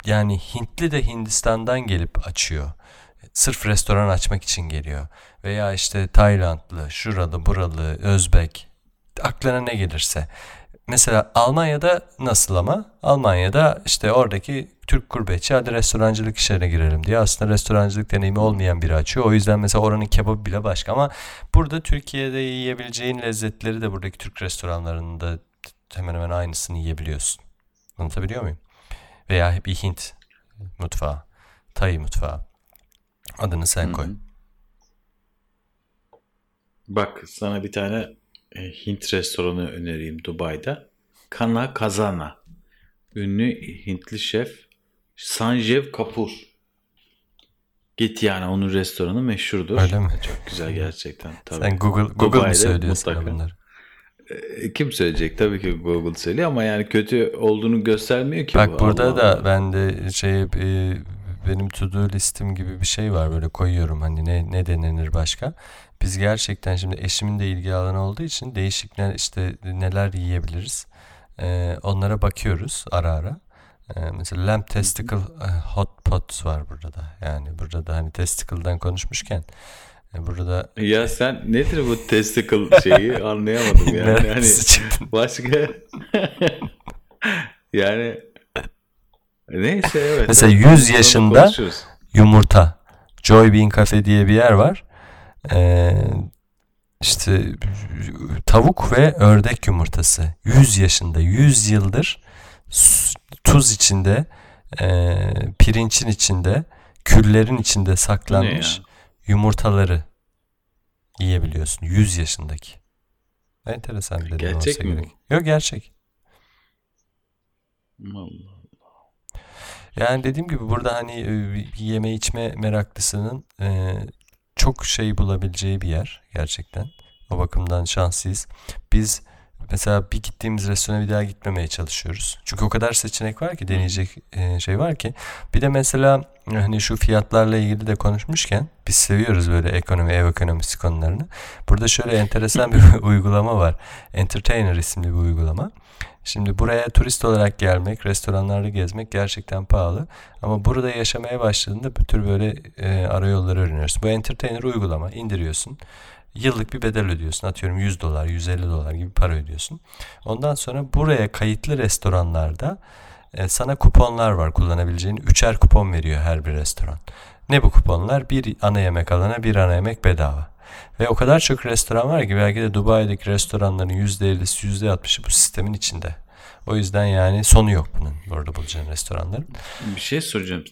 Yani Hintli de Hindistan'dan gelip açıyor. Sırf restoran açmak için geliyor. Veya işte Taylandlı, şuralı, buralı, Özbek aklına ne gelirse. Mesela Almanya'da nasıl ama? Almanya'da işte oradaki Türk gurbetçi hadi restorancılık işlerine girelim diye aslında restorancılık deneyimi olmayan biri açıyor. O yüzden mesela oranın kebabı bile başka ama burada Türkiye'de yiyebileceğin lezzetleri de buradaki Türk restoranlarında hemen hemen aynısını yiyebiliyorsun. Anlatabiliyor muyum? Veya bir Hint mutfağı, Tay mutfağı. Adını sen koy. Hı-hı. Bak sana bir tane e, Hint restoranı önereyim Dubai'de. Kana Kazana. Ünlü Hintli şef Sanjeev Kapoor. Git yani onun restoranı meşhurdur. Öyle mi? Çok güzel gerçekten. Tabii. Sen Google, Google mu söylüyorsun bunları? E, kim söyleyecek? Tabii ki Google söylüyor ama yani kötü olduğunu göstermiyor ki. Bak bu. burada Allah da Allah. ben de şey e, benim to do listim gibi bir şey var böyle koyuyorum hani ne ne denenir başka. Biz gerçekten şimdi eşimin de ilgi alanı olduğu için değişik ne, işte neler yiyebiliriz. Ee, onlara bakıyoruz ara ara. Ee, mesela lamb testicle e, hot pot var burada da. Yani burada da hani testicle'dan konuşmuşken e, burada ya sen nedir bu testicle şeyi anlayamadım yani. yani başka yani neyse evet. Mesela 100 yaşında yumurta. Joy Bean Cafe diye bir yer var. Ee, işte tavuk ve ördek yumurtası 100 yaşında 100 yıldır tuz içinde e, pirinçin içinde küllerin içinde saklanmış yumurtaları yiyebiliyorsun 100 yaşındaki. Enteresan bir Gerçek mi? Gerek. Yok gerçek. Allah Allah. Yani dediğim gibi burada hani e, yeme içme meraklısının e, çok şey bulabileceği bir yer gerçekten. O bakımdan şanslıyız. Biz mesela bir gittiğimiz restorana bir daha gitmemeye çalışıyoruz. Çünkü o kadar seçenek var ki deneyecek e, şey var ki. Bir de mesela hani şu fiyatlarla ilgili de konuşmuşken biz seviyoruz böyle ekonomi, ev ekonomisi konularını. Burada şöyle enteresan bir uygulama var. Entertainer isimli bir uygulama. Şimdi buraya turist olarak gelmek, restoranlarda gezmek gerçekten pahalı. Ama burada yaşamaya başladığında bu tür böyle e, ara yolları öğreniyorsun. Bu Entertainer uygulama indiriyorsun. Yıllık bir bedel ödüyorsun. Atıyorum 100 dolar, 150 dolar gibi para ödüyorsun. Ondan sonra buraya kayıtlı restoranlarda e, sana kuponlar var kullanabileceğin. Üçer kupon veriyor her bir restoran. Ne bu kuponlar? Bir ana yemek alana bir ana yemek bedava. Ve o kadar çok restoran var ki belki de Dubai'deki restoranların %50'si %60'ı bu sistemin içinde. O yüzden yani sonu yok bunun orada bulacağın restoranların. Bir şey soracağım.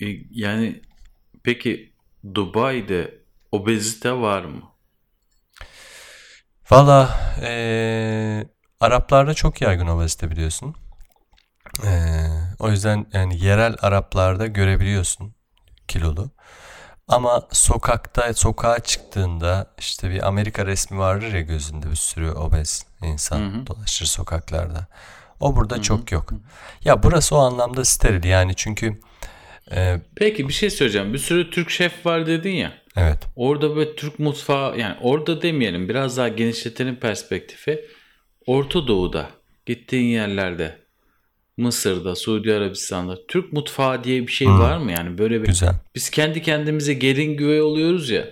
E, yani peki Dubai'de obezite var mı? Valla ee, Araplarda çok yaygın obezite biliyorsun. Ee, o yüzden yani yerel Araplarda görebiliyorsun kilolu. Ama sokakta sokağa çıktığında işte bir Amerika resmi vardır ya gözünde bir sürü obez insan hı hı. dolaşır sokaklarda. O burada hı hı. çok yok. Ya burası o anlamda steril yani çünkü e, Peki bir şey söyleyeceğim. Bir sürü Türk şef var dedin ya. Evet. Orada böyle Türk mutfağı yani orada demeyelim biraz daha genişletelim perspektifi. Orta Doğu'da gittiğin yerlerde Mısır'da, Suudi Arabistan'da Türk mutfağı diye bir şey hmm. var mı yani böyle bir Güzel. biz kendi kendimize gelin güvey oluyoruz ya.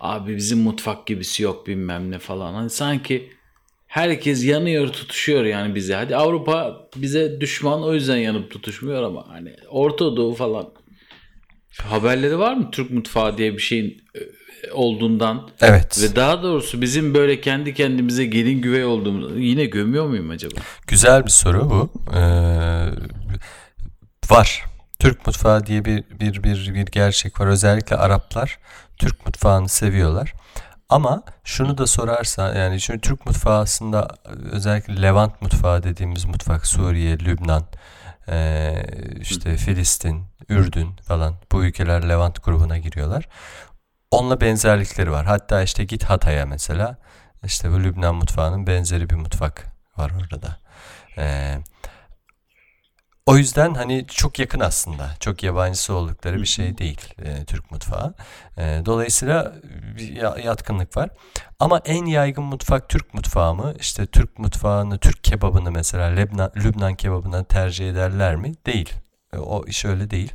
Abi bizim mutfak gibisi yok bilmem ne falan. Hani sanki herkes yanıyor tutuşuyor yani bize. Hadi Avrupa bize düşman o yüzden yanıp tutuşmuyor ama hani Orta Doğu falan haberleri var mı Türk mutfağı diye bir şeyin e, olduğundan. Evet. Ve daha doğrusu bizim böyle kendi kendimize gelin güvey olduğumuzu yine gömüyor muyum acaba? Güzel bir soru bu. Ee, var. Türk mutfağı diye bir, bir bir bir gerçek var. Özellikle Araplar Türk mutfağını seviyorlar. Ama şunu da sorarsa yani çünkü Türk mutfağı aslında özellikle Levant mutfağı dediğimiz mutfak Suriye, Lübnan, işte Filistin, Ürdün falan bu ülkeler Levant grubuna giriyorlar. Onunla benzerlikleri var. Hatta işte git Hatay'a mesela. İşte bu Lübnan mutfağının benzeri bir mutfak var orada da. Ee, O yüzden hani çok yakın aslında. Çok yabancısı oldukları bir şey değil e, Türk mutfağı. E, dolayısıyla bir ya- yatkınlık var. Ama en yaygın mutfak Türk mutfağı mı? İşte Türk mutfağını, Türk kebabını mesela Lebnan, Lübnan kebabına tercih ederler mi? Değil. E, O iş öyle değil.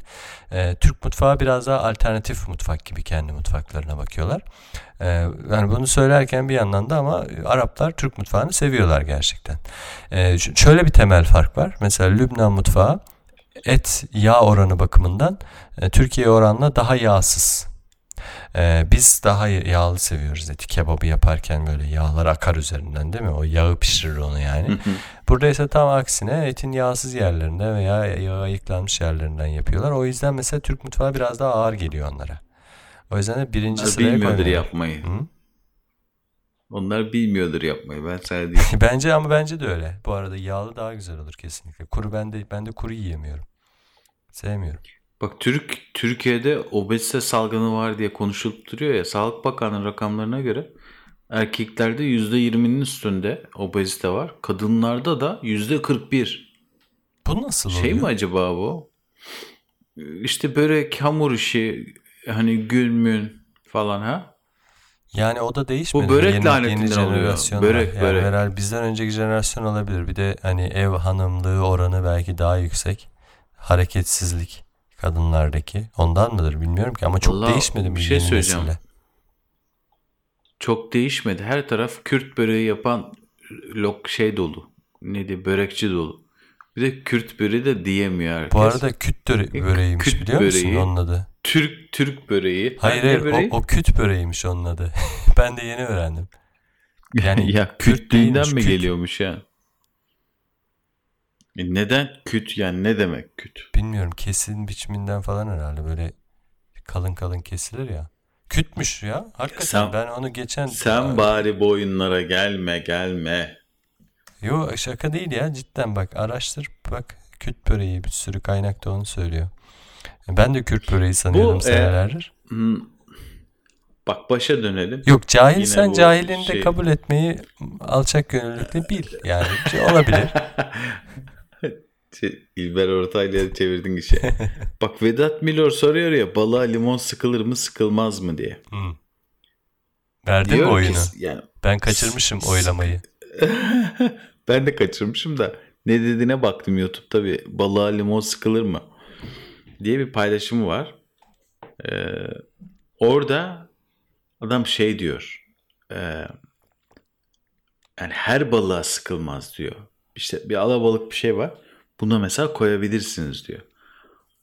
E, Türk mutfağı biraz daha alternatif mutfak gibi kendi mutfaklarına bakıyorlar. E, yani bunu söylerken bir yandan da ama Araplar Türk mutfağını seviyorlar gerçekten. E, şöyle bir temel fark var. Mesela Lübnan mutfağı et yağ oranı bakımından e, Türkiye oranla daha yağsız. E, biz daha yağlı seviyoruz eti. Kebabı yaparken böyle yağlar akar üzerinden değil mi? O yağı pişirir onu yani. Burada ise tam aksine etin yağsız yerlerinde veya yağı ayıklanmış yerlerinden yapıyorlar. O yüzden mesela Türk mutfağı biraz daha ağır geliyor onlara. O yüzden de birinci Onlar sıraya bilmiyordur yapmayı. Hı? Onlar bilmiyordur yapmayı. Ben diyeyim. Bence ama bence de öyle. Bu arada yağlı daha güzel olur kesinlikle. Kuru ben de ben de kuru yiyemiyorum. Sevmiyorum. Bak Türk Türkiye'de obezite salgını var diye konuşulup duruyor ya. Sağlık Bakanlığı rakamlarına göre erkeklerde %20'nin üstünde obezite var. Kadınlarda da %41. Bu nasıl Şey oluyor? mi acaba bu? İşte börek, hamur işi, hani gün mün falan ha? Yani o da değişmedi. Bu börek yeni, lanetinden yeni oluyor. Börek, yani börek. herhalde bizden önceki jenerasyon olabilir. Bir de hani ev hanımlığı oranı belki daha yüksek. Hareketsizlik kadınlardaki. Ondan mıdır bilmiyorum ki ama çok Vallahi değişmedi mi bir şey söyleyeceğim. nesille? Çok değişmedi. Her taraf Kürt böreği yapan lok şey dolu. Neydi? Börekçi dolu. Bir de Kürt böreği de diyemiyor herkes. Bu arada küt böre- böreğiymiş Küt biliyor musun böreği. onun adı? Türk Türk böreği. Hayır Ne hayır böreği? o, o küt böreğiymiş onun adı. ben de yeni öğrendim. Yani ya Kürt Kürtlüğünden mi küt. geliyormuş ya? E neden küt yani ne demek küt? Bilmiyorum kesin biçiminden falan herhalde böyle kalın kalın kesilir ya. Kütmüş ya. Hakikaten Sen- ben onu geçen Sen bari bu oyunlara gelme gelme. Yo şaka değil ya cidden bak araştır bak Kürt böreği bir sürü kaynakta onu söylüyor. Ben de Kürt böreği sanıyordum e, senelerdir. Hmm. Bak başa dönelim. Yok cahilsen yine bu cahilini de şey- kabul etmeyi alçak gönüllülükle bil. Yani şey olabilir. İlber Ortaylı'ya çevirdin işe. Bak Vedat Milor soruyor ya balığa limon sıkılır mı sıkılmaz mı diye. Hmm. Verdin mi oyunu? ki yani Ben kaçırmışım oylamayı. ben de kaçırmışım da ne dediğine baktım YouTube'da bir balığa limon sıkılır mı diye bir paylaşımı var. Ee, orada adam şey diyor. e, yani her balığa sıkılmaz diyor. İşte bir alabalık bir şey var. Buna mesela koyabilirsiniz diyor.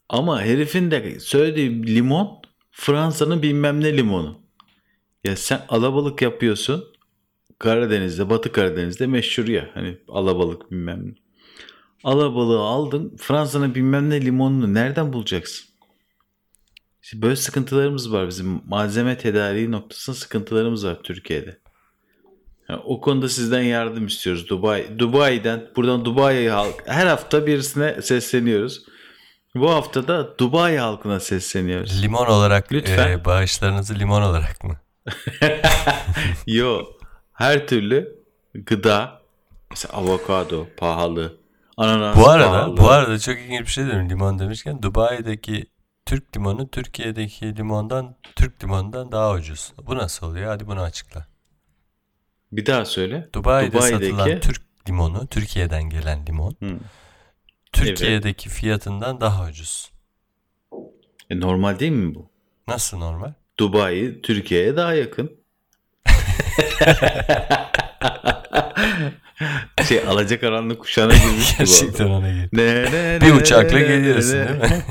Ama herifin de söylediği limon Fransa'nın bilmem ne limonu. Ya sen alabalık yapıyorsun. Karadeniz'de, Batı Karadeniz'de meşhur ya. Hani alabalık bilmem ne. Alabalığı aldın. Fransa'nın bilmem ne limonunu nereden bulacaksın? İşte böyle sıkıntılarımız var bizim. Malzeme tedariği noktasında sıkıntılarımız var Türkiye'de. Yani o konuda sizden yardım istiyoruz. Dubai, Dubai'den, buradan Dubai halk her hafta birisine sesleniyoruz. Bu hafta da Dubai halkına sesleniyoruz. Limon olarak Lütfen. e, bağışlarınızı limon olarak mı? Yo, her türlü gıda, mesela avokado pahalı, ananas Bu arada pahalı. bu arada çok ilginç bir şey dedim limon demişken Dubai'deki Türk limonu Türkiye'deki limondan Türk limonundan daha ucuz. Bu nasıl oluyor? Hadi bunu açıkla. Bir daha söyle. Dubai'de Dubai'deki- satılan Türk limonu, Türkiye'den gelen limon, Hı. Türkiye'deki fiyatından daha ucuz. E, normal değil mi bu? Nasıl normal? Dubai Türkiye'ye daha yakın. şey alacakaranlık kuşağına girmiş. Gerçekten ona ne, Bir uçakla geliyorsun değil mi?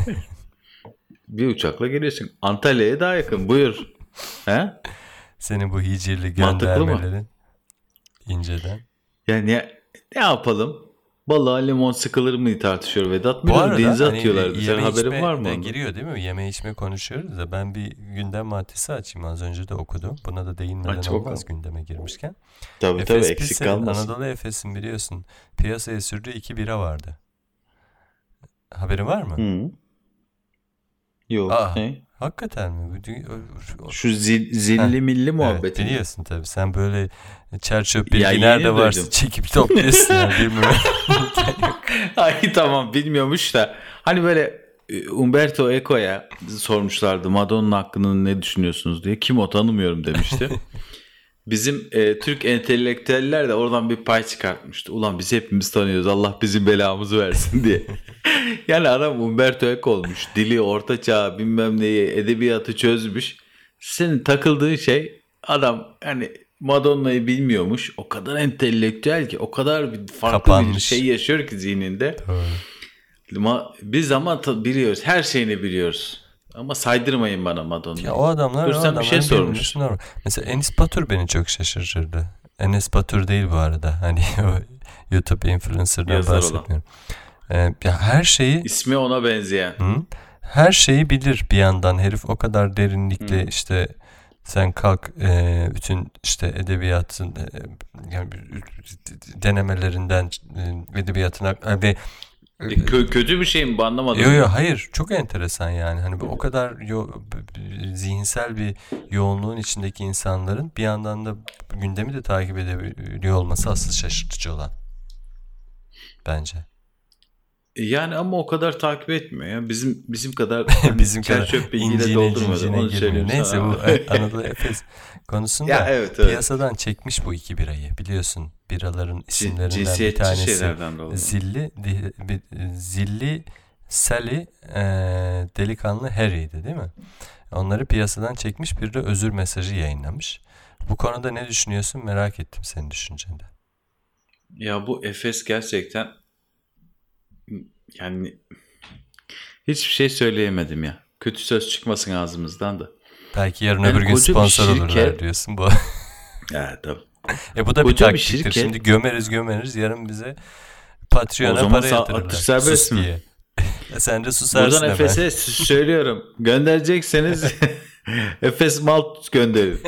Bir uçakla geliyorsun. Antalya'ya daha yakın. Buyur. He? Senin bu hicirli göndermelerin inceden. Yani ne, ne yapalım? Balığa limon sıkılır mı diye tartışıyor Vedat. Bu arada denize hani atıyorlardı. yeme haberin içme var mı? de giriyor değil mi? Yeme içme konuşuyoruz da ben bir gündem maddesi açayım az önce de okudum. Buna da değinmeden Aç olmaz bakalım. gündeme girmişken. Tabii tabii Efes eksik Pilsen'in, kalmasın. Anadolu Efes'in biliyorsun piyasaya sürdüğü iki bira vardı. Haberin var mı? Hı. Yok. Aa. ne? Hakikaten mi? Şu zil, zilli milli Evet, muhabbeti. biliyorsun tabii. Sen böyle çerçöp bilgi nerede varsa duydum. çekip topluyorsun yani bilmiyorum. Ay tamam bilmiyormuş da. Hani böyle e, Umberto Eco'ya sormuşlardı Madonna hakkında ne düşünüyorsunuz diye. Kim o tanımıyorum demişti. Bizim e, Türk entelektüeller de oradan bir pay çıkartmıştı. Ulan biz hepimiz tanıyoruz Allah bizim belamızı versin diye. Yani adam Umberto Eco olmuş. Dili, orta çağ bilmem neyi, edebiyatı çözmüş. Senin takıldığın şey adam hani Madonna'yı bilmiyormuş. O kadar entelektüel ki o kadar bir farklı bir Kapanmış. şey yaşıyor ki zihninde. Ma- Biz ama biliyoruz. Her şeyini biliyoruz. Ama saydırmayın bana Madonna'yı. Ya o adamlar Dur o sen bir şey sormuş. Mesela Enis Batur beni çok şaşırtırdı. Enes Batur değil bu arada. Hani YouTube influencer'dan Yazar olan. Ee, her şeyi İsmi ona benzeyen. Hı? Her şeyi bilir bir yandan herif o kadar derinlikle Hı. işte sen kalk e, bütün işte edebiyatın e, yani denemelerinden e, edebiyatına e, ve E, kö- kötü bir şey mi bu anlamadım. Yo yo hayır çok enteresan yani hani o kadar yo, zihinsel bir yoğunluğun içindeki insanların bir yandan da gündemi de takip edebiliyor olması asıl şaşırtıcı olan bence. Yani ama o kadar takip etmiyor ya. Bizim bizim kadar hani Bizim kadar çerçöp bilgiyle doldurmadı. Onu söyleyeyim Neyse sana. bu Anadolu Efes konusunda ya evet evet. piyasadan çekmiş bu iki birayı. Biliyorsun biraların isimlerinden bir Cinsiyetçi tanesi. Zilli bir- Zilli Sally e, delikanlı Harry'di değil mi? Onları piyasadan çekmiş bir de özür mesajı yayınlamış. Bu konuda ne düşünüyorsun merak ettim senin düşünceni de. Ya bu Efes gerçekten yani hiçbir şey söyleyemedim ya. Kötü söz çıkmasın ağzımızdan da. Belki yarın Yani öbür gün bir sponsor olurlar diyorsun bu. Ya tabii. e bu da bir Koca bir taktiktir. şirket- Şimdi gömeriz gömeriz yarın bize Patreon'a para yatırırlar. atış serbest Sus mi? diye. Sen de susarsın Buradan. Efes'e söylüyorum. Gönderecekseniz Efes Malt gönderin.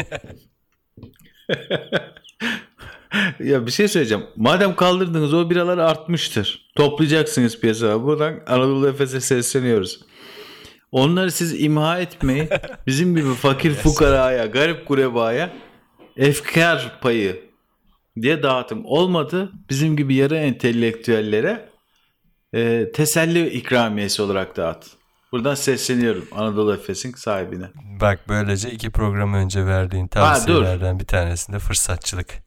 ya bir şey söyleyeceğim. Madem kaldırdınız o biralar artmıştır. Toplayacaksınız piyasaya. Buradan Anadolu Efes'e sesleniyoruz. Onları siz imha etmeyin. Bizim gibi fakir fukaraya, garip kurebaya efkar payı diye dağıtın. Olmadı bizim gibi yarı entelektüellere e, teselli ikramiyesi olarak dağıt. Buradan sesleniyorum Anadolu Efes'in sahibine. Bak böylece iki program önce verdiğin dur. tavsiyelerden bir tanesinde fırsatçılık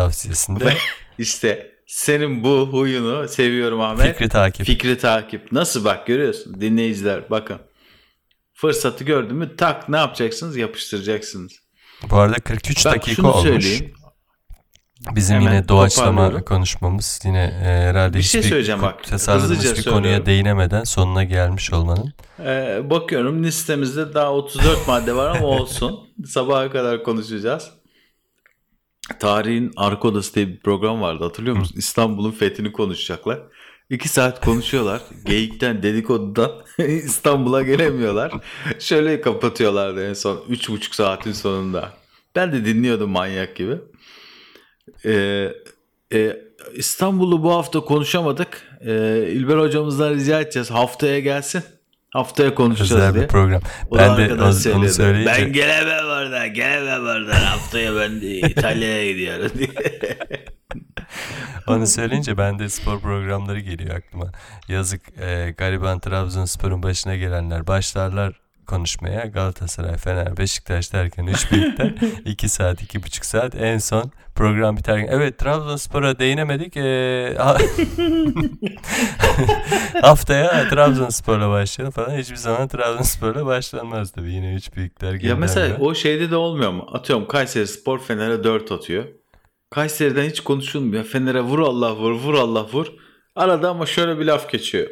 tavsiyesinde İşte senin bu huyunu seviyorum Ahmet. fikri takip. Fikri takip. Nasıl bak görüyorsun dinleyiciler bakın. Fırsatı gördün mü tak ne yapacaksınız yapıştıracaksınız. Bu arada 43 Bak dakika olmuş. söyleyeyim. Bizim Hemen yine doğaçlama konuşmamız yine e, herhalde Bir şey hiçbir söyleyeceğim bak, tasarlanmış hızlıca bir konuya söylüyorum. değinemeden sonuna gelmiş olmanın. Ee, bakıyorum listemizde daha 34 madde var ama olsun. Sabaha kadar konuşacağız. Tarihin Arka Odası diye bir program vardı hatırlıyor musun? İstanbul'un fethini konuşacaklar. İki saat konuşuyorlar. Geyikten, dedikodudan İstanbul'a gelemiyorlar. Şöyle kapatıyorlardı en son. Üç buçuk saatin sonunda. Ben de dinliyordum manyak gibi. Ee, e, İstanbul'u bu hafta konuşamadık. Ee, İlber hocamızdan rica edeceğiz. Haftaya gelsin. Haftaya konuşacağız Özel diye. bir program. O ben de onu, söylüyordu. söyleyince Ben gelemem oradan, gelemem oradan. Haftaya ben de İtalya'ya gidiyorum diye. Onu söyleyince ben de spor programları geliyor aklıma. Yazık e, gariban Trabzonspor'un başına gelenler başlarlar konuşmaya Galatasaray, Fener, Beşiktaş derken 3 büyükten 2 saat, 2,5 saat en son program biterken evet Trabzonspor'a değinemedik e, ha- haftaya Trabzonspor'la başlayalım falan hiçbir zaman Trabzonspor'la başlanmaz tabii yine 3 büyükler ya gündemde. mesela o şeyde de olmuyor mu? Atıyorum Kayseri Spor Fener'e 4 atıyor. Kayseri'den hiç konuşulmuyor. Fener'e vur Allah vur, vur Allah vur. Arada ama şöyle bir laf geçiyor.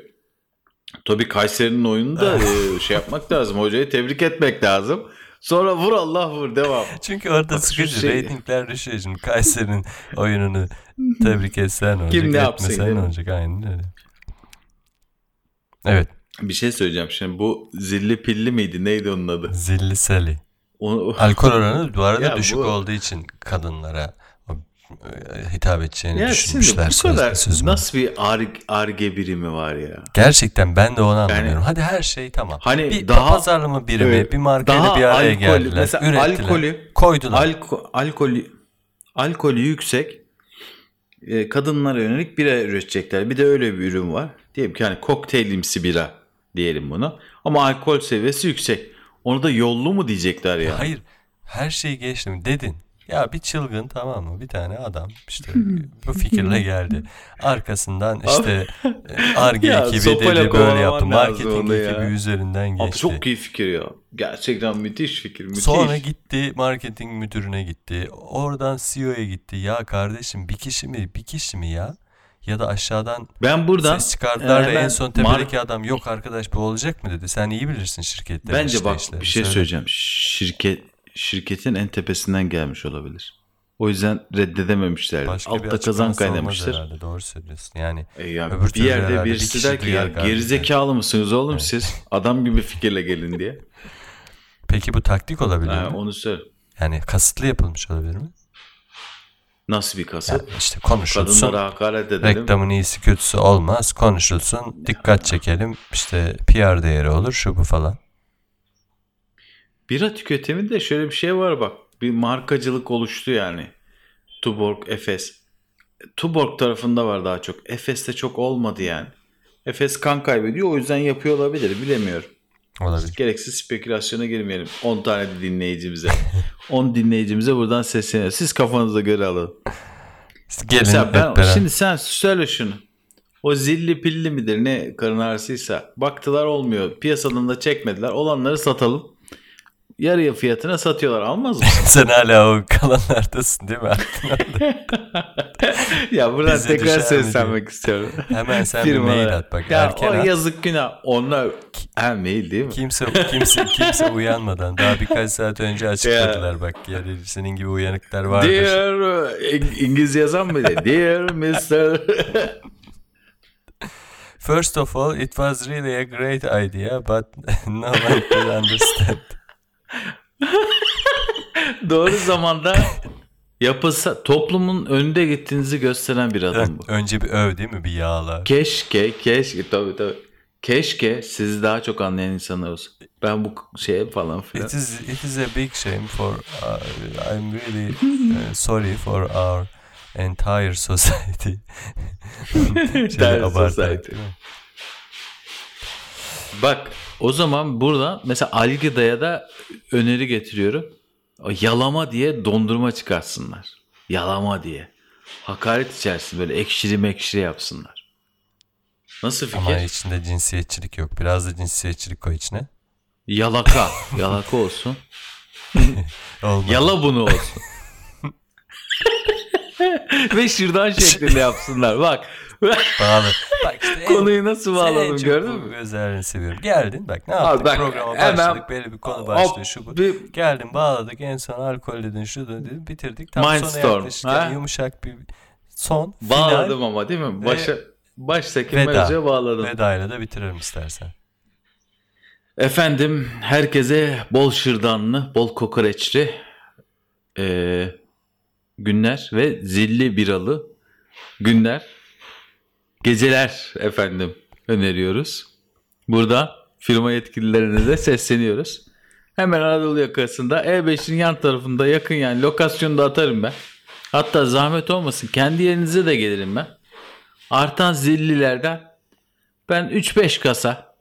Tabii Kayseri'nin oyunu da e, şey yapmak lazım. Hocayı tebrik etmek lazım. Sonra vur Allah vur devam. Çünkü orada Bak sıkıcı şey- reytingler düşüyor şimdi Kayseri'nin oyununu tebrik etsen olacak Kim ne yapsın, etmesen olacak aynen öyle. Evet Bir şey söyleyeceğim şimdi. Bu zilli pilli miydi? Neydi onun adı? zilli seli. Onu, Alkol oranı bu arada Ya düşük bu- olduğu için kadınlara hitap edeceğini Ya şimdi düşünmüşler bu kadar sözüme. nasıl bir ar- arge birimi var ya? Gerçekten ben de onu anlamıyorum. Hadi her şey tamam. Hani bir daha- pazarlama birimi, Evet, bir markayla bir araya alkolü- geldiler, mesela ürettiler, alkolü- koydular. Alko- alkolü alkolü yüksek e, kadınlara yönelik bira üretecekler. Bir de öyle bir ürün var. Diyelim ki hani kokteylimsi bira diyelim bunu. Ama alkol seviyesi yüksek. Onu da yollu mu diyecekler ya? Hayır, her şeyi geçtim dedin. Ya bir çılgın tamam mı? Bir tane adam işte bu fikirle geldi. Arkasından işte e, Ar-Ge ekibi dedi böyle yaptı. Marketing onu ya. ekibi üzerinden Abi geçti. çok iyi fikir ya. Gerçekten müthiş fikir. Müthiş. Sonra gitti marketing müdürüne gitti. Oradan CEO'ya gitti. Ya kardeşim bir kişi mi? Bir kişi mi ya? Ya da aşağıdan ben buradan ses çıkardılar e, en son mar- tepedeki adam yok arkadaş bu olacak mı dedi. Sen iyi bilirsin şirketleri. Bence işte bak işleri. bir şey Söyle. söyleyeceğim. Şirket şirketin en tepesinden gelmiş olabilir. O yüzden reddedememişler. Başka bir Altta kazan kaynamıştır. herhalde. Doğru söylüyorsun. Yani E ya Öbür bir yerde bir birisi kişi der ki ya gerizekalı mısınız oğlum siz? Adam gibi fikirle gelin diye. peki bu taktik olabilir Ha, mi? onu söyle. Yani kasıtlı yapılmış olabilir mi? Nasıl bir kasıt? Yani işte konuşulsun. Kadınlara hakaret edelim. Reklamın iyisi kötüsü olmaz. Konuşulsun. Dikkat çekelim. İşte PR değeri olur. Şu bu falan. Bira tüketimi de şöyle bir şey var bak. Bir markacılık oluştu yani. Tuborg, Efes. Tuborg tarafında var daha çok. Efes'te çok olmadı yani. Efes kan kaybediyor o yüzden yapıyor olabilir bilemiyorum. Olabilir. Gereksiz spekülasyona girmeyelim. 10 tane de dinleyicimize. 10 dinleyicimize buradan sesleniyoruz. Siz kafanıza göre alın. Gelin Mesela ben, beraber. şimdi sen söyle şunu. O zilli pilli midir ne karın ağrısıysa baktılar olmuyor. Piyasadan da çekmediler. Olanları satalım. Yarıya fiyatına satıyorlar. Almaz mı? Sen hala o kalanlardasın değil mi? ya buradan Bizi tekrar seslenmek istiyorum. Hemen sen bir mail at bak. Ya Erken o at. yazık günah. Onlar ha mail değil mi? Kimse kimse kimse uyanmadan daha birkaç saat önce açıkladılar bak. Yani senin gibi uyanıklar vardır. Dear İng- İngilizce yazan mıydı? Dear Mr. First of all, it was really a great idea, but no one could understand. Doğru zamanda yapılsa toplumun önünde gittiğinizi gösteren bir adım bu. Önce bir öv değil mi? Bir yağla. Keşke, keşke tabii tabii. Keşke sizi daha çok anlayan insanlar olsun. Ben bu şeye falan filan. It is it is a big shame for uh, I'm really uh, sorry for our entire society. Entire society. Bak o zaman burada mesela Algida'ya da öneri getiriyorum. O yalama diye dondurma çıkarsınlar. Yalama diye. Hakaret içersin böyle ekşiri mekşiri yapsınlar. Nasıl fikir? Ama içinde cinsiyetçilik yok. Biraz da cinsiyetçilik koy içine. Yalaka. Yalaka olsun. Yala bunu olsun. Ve şırdan şeklinde yapsınlar. Bak. Bağlı. Bak işte Konuyu nasıl bağladım gördün mü? Özelliğini seviyorum. Geldin bak ne yaptık? bak, Programa hemen- başladık. Belli bir konu Hop, başlığı şu bu. bir- Geldin bağladık. En son alkol dedin şu dedin. Bitirdik. Tam sona Mindstorm, ha? yumuşak bir son. Bağladım ama değil mi? Başa, baştaki Veda. mevzuya bağladım. Vedayla da bitirelim istersen. Efendim herkese bol şırdanlı, bol kokoreçli eee, günler ve zilli biralı günler, geceler efendim öneriyoruz. Burada firma yetkililerine de sesleniyoruz. Hemen Anadolu yakasında E5'in yan tarafında yakın yani lokasyonu da atarım ben. Hatta zahmet olmasın kendi yerinize de gelirim ben. Artan zillilerden ben 3-5 kasa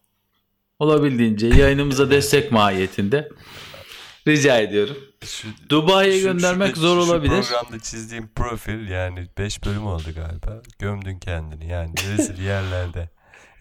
olabildiğince yayınımıza destek mahiyetinde rica ediyorum. Şu, Dubai'ye şu- göndermek şu- zor şu olabilir. programda çizdiğim profil yani 5 bölüm oldu galiba. Gömdün kendini yani rezil yerlerde.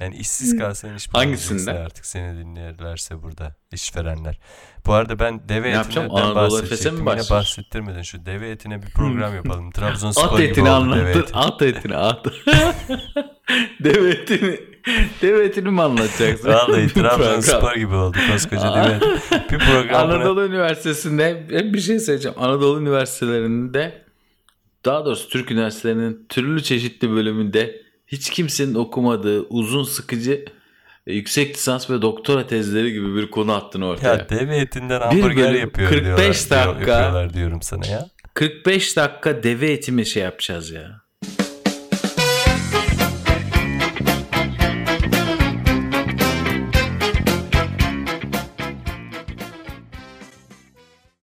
Yani işsiz kalsan iş Hangisinde? artık seni dinlerlerse burada işverenler. Bu arada ben deve Ne yapacağım? etinden Anadolu Efes'e mi bahsedecektim. Yine bahsettirmedin şu deve etine bir program yapalım. Trabzonspor At gibi etini oldu deve anlattır. eti. At etini at. Deve etini. Deve etini mi anlatacaksın? Vallahi. Trabzonspor gibi oldu koskoca deve eti. Bir program buna- Anadolu Üniversitesi'nde hep bir şey söyleyeceğim. Anadolu Üniversitelerinde daha doğrusu Türk üniversitelerinin türlü çeşitli bölümünde hiç kimsenin okumadığı uzun sıkıcı e, yüksek lisans ve doktora tezleri gibi bir konu attın ortaya. Ya deve etinden hamburger yapıyor 45 diyorlar, diyor- dakika. yapıyorlar diyorum sana ya. 45 dakika deve eti mi şey yapacağız ya?